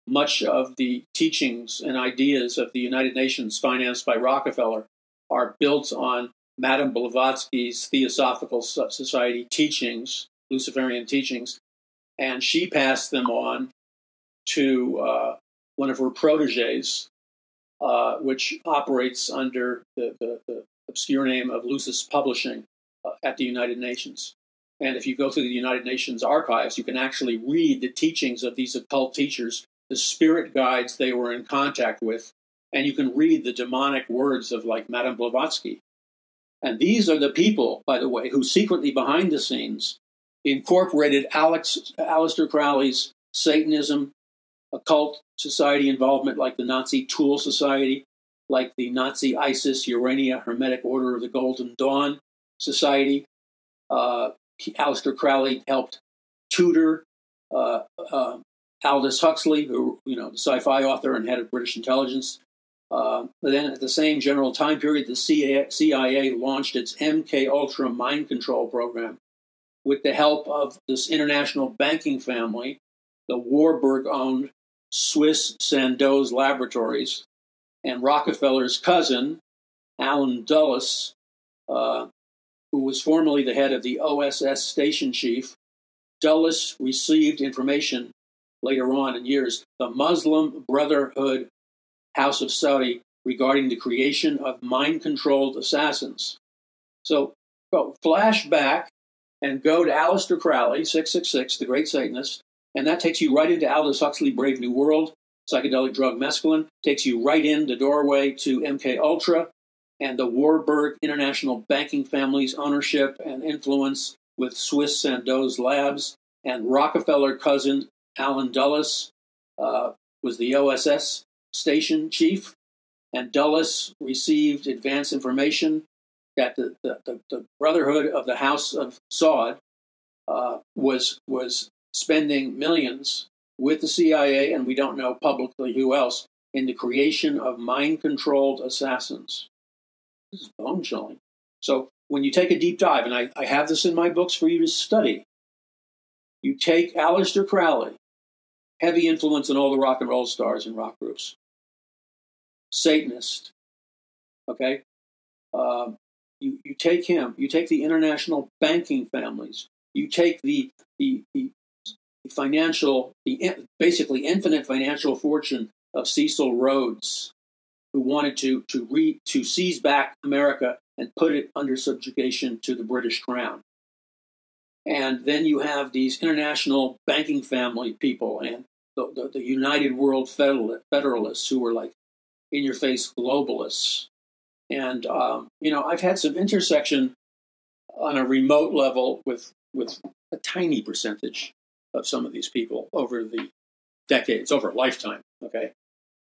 much of the teachings and ideas of the United Nations financed by Rockefeller are built on Madame Blavatsky's Theosophical Society teachings, Luciferian teachings, and she passed them on to uh, one of her proteges, uh, which operates under the, the, the, obscure name of Lucis Publishing uh, at the United Nations. And if you go through the United Nations archives, you can actually read the teachings of these occult teachers the spirit guides they were in contact with, and you can read the demonic words of like Madame Blavatsky. And these are the people, by the way, who secretly behind the scenes incorporated Alex, Aleister Crowley's Satanism, occult society involvement like the Nazi Thule Society, like the Nazi Isis-Urania Hermetic Order of the Golden Dawn Society. Uh, Aleister Crowley helped tutor uh, uh, Aldous Huxley, who you know, the sci-fi author and head of British intelligence. Uh, then, at the same general time period, the CIA, CIA launched its MK Ultra mind control program with the help of this international banking family, the Warburg-owned Swiss Sandoz Laboratories, and Rockefeller's cousin, Allen Dulles, uh, who was formerly the head of the OSS station chief. Dulles received information later on in years, the Muslim Brotherhood House of Saudi regarding the creation of mind controlled assassins. So go flash back and go to Aleister Crowley, 666, the great Satanist, and that takes you right into Aldous Huxley, Brave New World, psychedelic drug mescaline, takes you right in the doorway to MK Ultra and the Warburg International Banking family's ownership and influence with Swiss Sandoz Labs, and Rockefeller cousin Allen Dulles uh, was the OSS station chief, and Dulles received advance information that the, the, the, Brotherhood of the House of Saud uh, was was spending millions with the CIA, and we don't know publicly who else, in the creation of mind controlled assassins. This is bone chilling. So when you take a deep dive, and I, I have this in my books for you to study, you take Aleister Crowley, heavy influence on all the rock and roll stars and rock groups, Satanist, okay? Um, you, you take him, you take the international banking families, you take the, the, the, financial, the basically infinite financial fortune of Cecil Rhodes, who wanted to, to, re, to seize back America and put it under subjugation to the British Crown. And then you have these international banking family people and the, the, the United World Federalists who were like in your face globalists. And, um, you know, I've had some intersection on a remote level with, with a tiny percentage of some of these people over the decades, over a lifetime. Okay.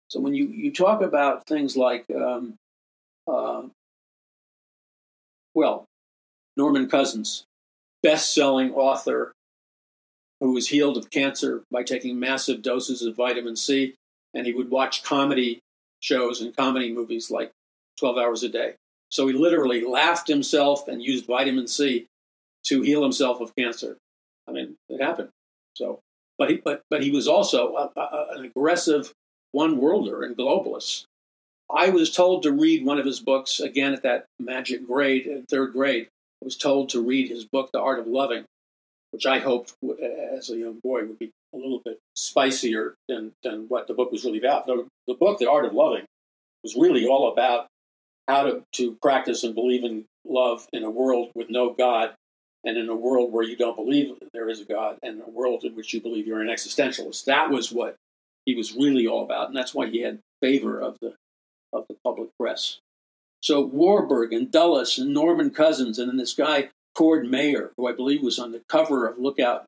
So when you, you talk about things like, um, uh, well, Norman Cousins, best selling author who was healed of cancer by taking massive doses of vitamin C. And he would watch comedy shows and comedy movies like 12 hours a day. So he literally laughed himself and used vitamin C to heal himself of cancer. I mean, it happened. So, but he, but, but he was also a, a, an aggressive one worlder and globalist. I was told to read one of his books again at that magic grade in third grade. I was told to read his book, The Art of Loving, which I hoped as a young boy would be a little bit spicier than, than what the book was really about. The, the book, The Art of Loving, was really all about how to, to practice and believe in love in a world with no God and in a world where you don't believe there is a God and a world in which you believe you're an existentialist. That was what he was really all about, and that's why he had favor of the of the public press. So Warburg and Dulles and Norman Cousins, and then this guy Cord Meyer, who I believe was on the cover of Lookout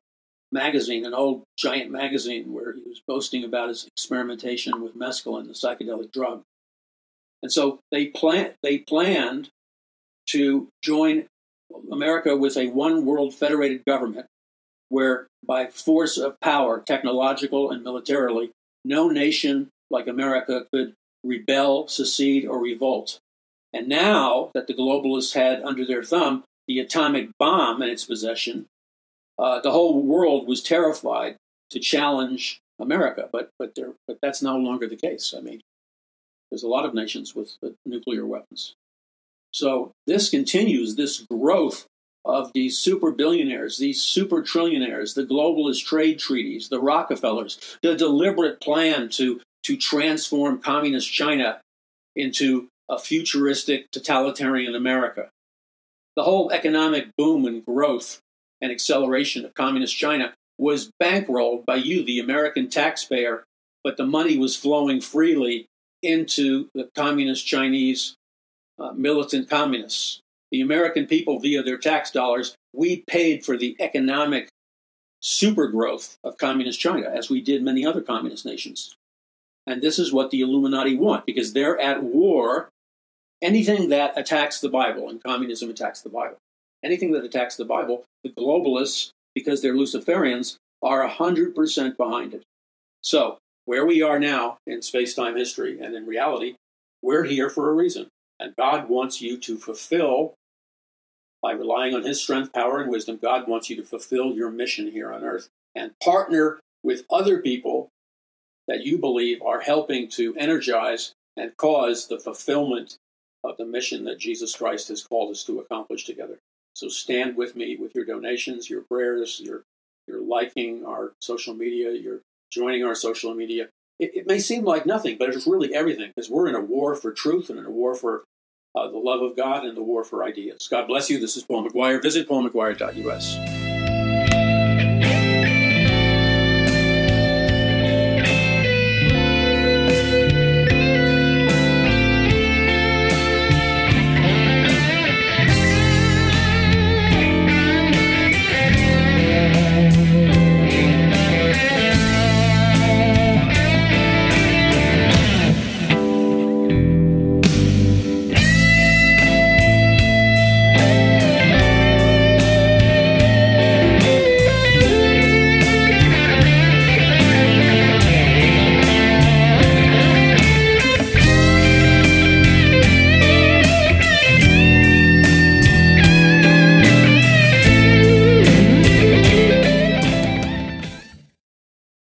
magazine, an old giant magazine where he was boasting about his experimentation with mescaline, the psychedelic drug. And so they plan they planned to join America with a one world federated government where by force of power, technological and militarily, no nation like America could rebel, secede, or revolt. And now that the globalists had under their thumb the atomic bomb in its possession, uh, the whole world was terrified to challenge America. But but there, but that's no longer the case. I mean, there's a lot of nations with, with nuclear weapons. So this continues this growth of these super billionaires, these super trillionaires, the globalist trade treaties, the Rockefellers, the deliberate plan to, to transform communist China into a futuristic totalitarian America. The whole economic boom and growth and acceleration of communist China was bankrolled by you, the American taxpayer, but the money was flowing freely into the communist Chinese uh, militant communists the American people, via their tax dollars, we paid for the economic supergrowth of communist China, as we did many other communist nations. And this is what the Illuminati want, because they're at war. Anything that attacks the Bible, and communism attacks the Bible, anything that attacks the Bible, the globalists, because they're Luciferians, are 100% behind it. So, where we are now in space time history and in reality, we're here for a reason. And God wants you to fulfill by relying on His strength, power, and wisdom, God wants you to fulfill your mission here on earth and partner with other people that you believe are helping to energize and cause the fulfillment of the mission that Jesus Christ has called us to accomplish together. So stand with me with your donations, your prayers, your your liking our social media, your joining our social media. It, it may seem like nothing, but it's really everything because we're in a war for truth and in a war for uh, the love of God and the war for ideas. God bless you. This is Paul McGuire. Visit paulmcguire.us.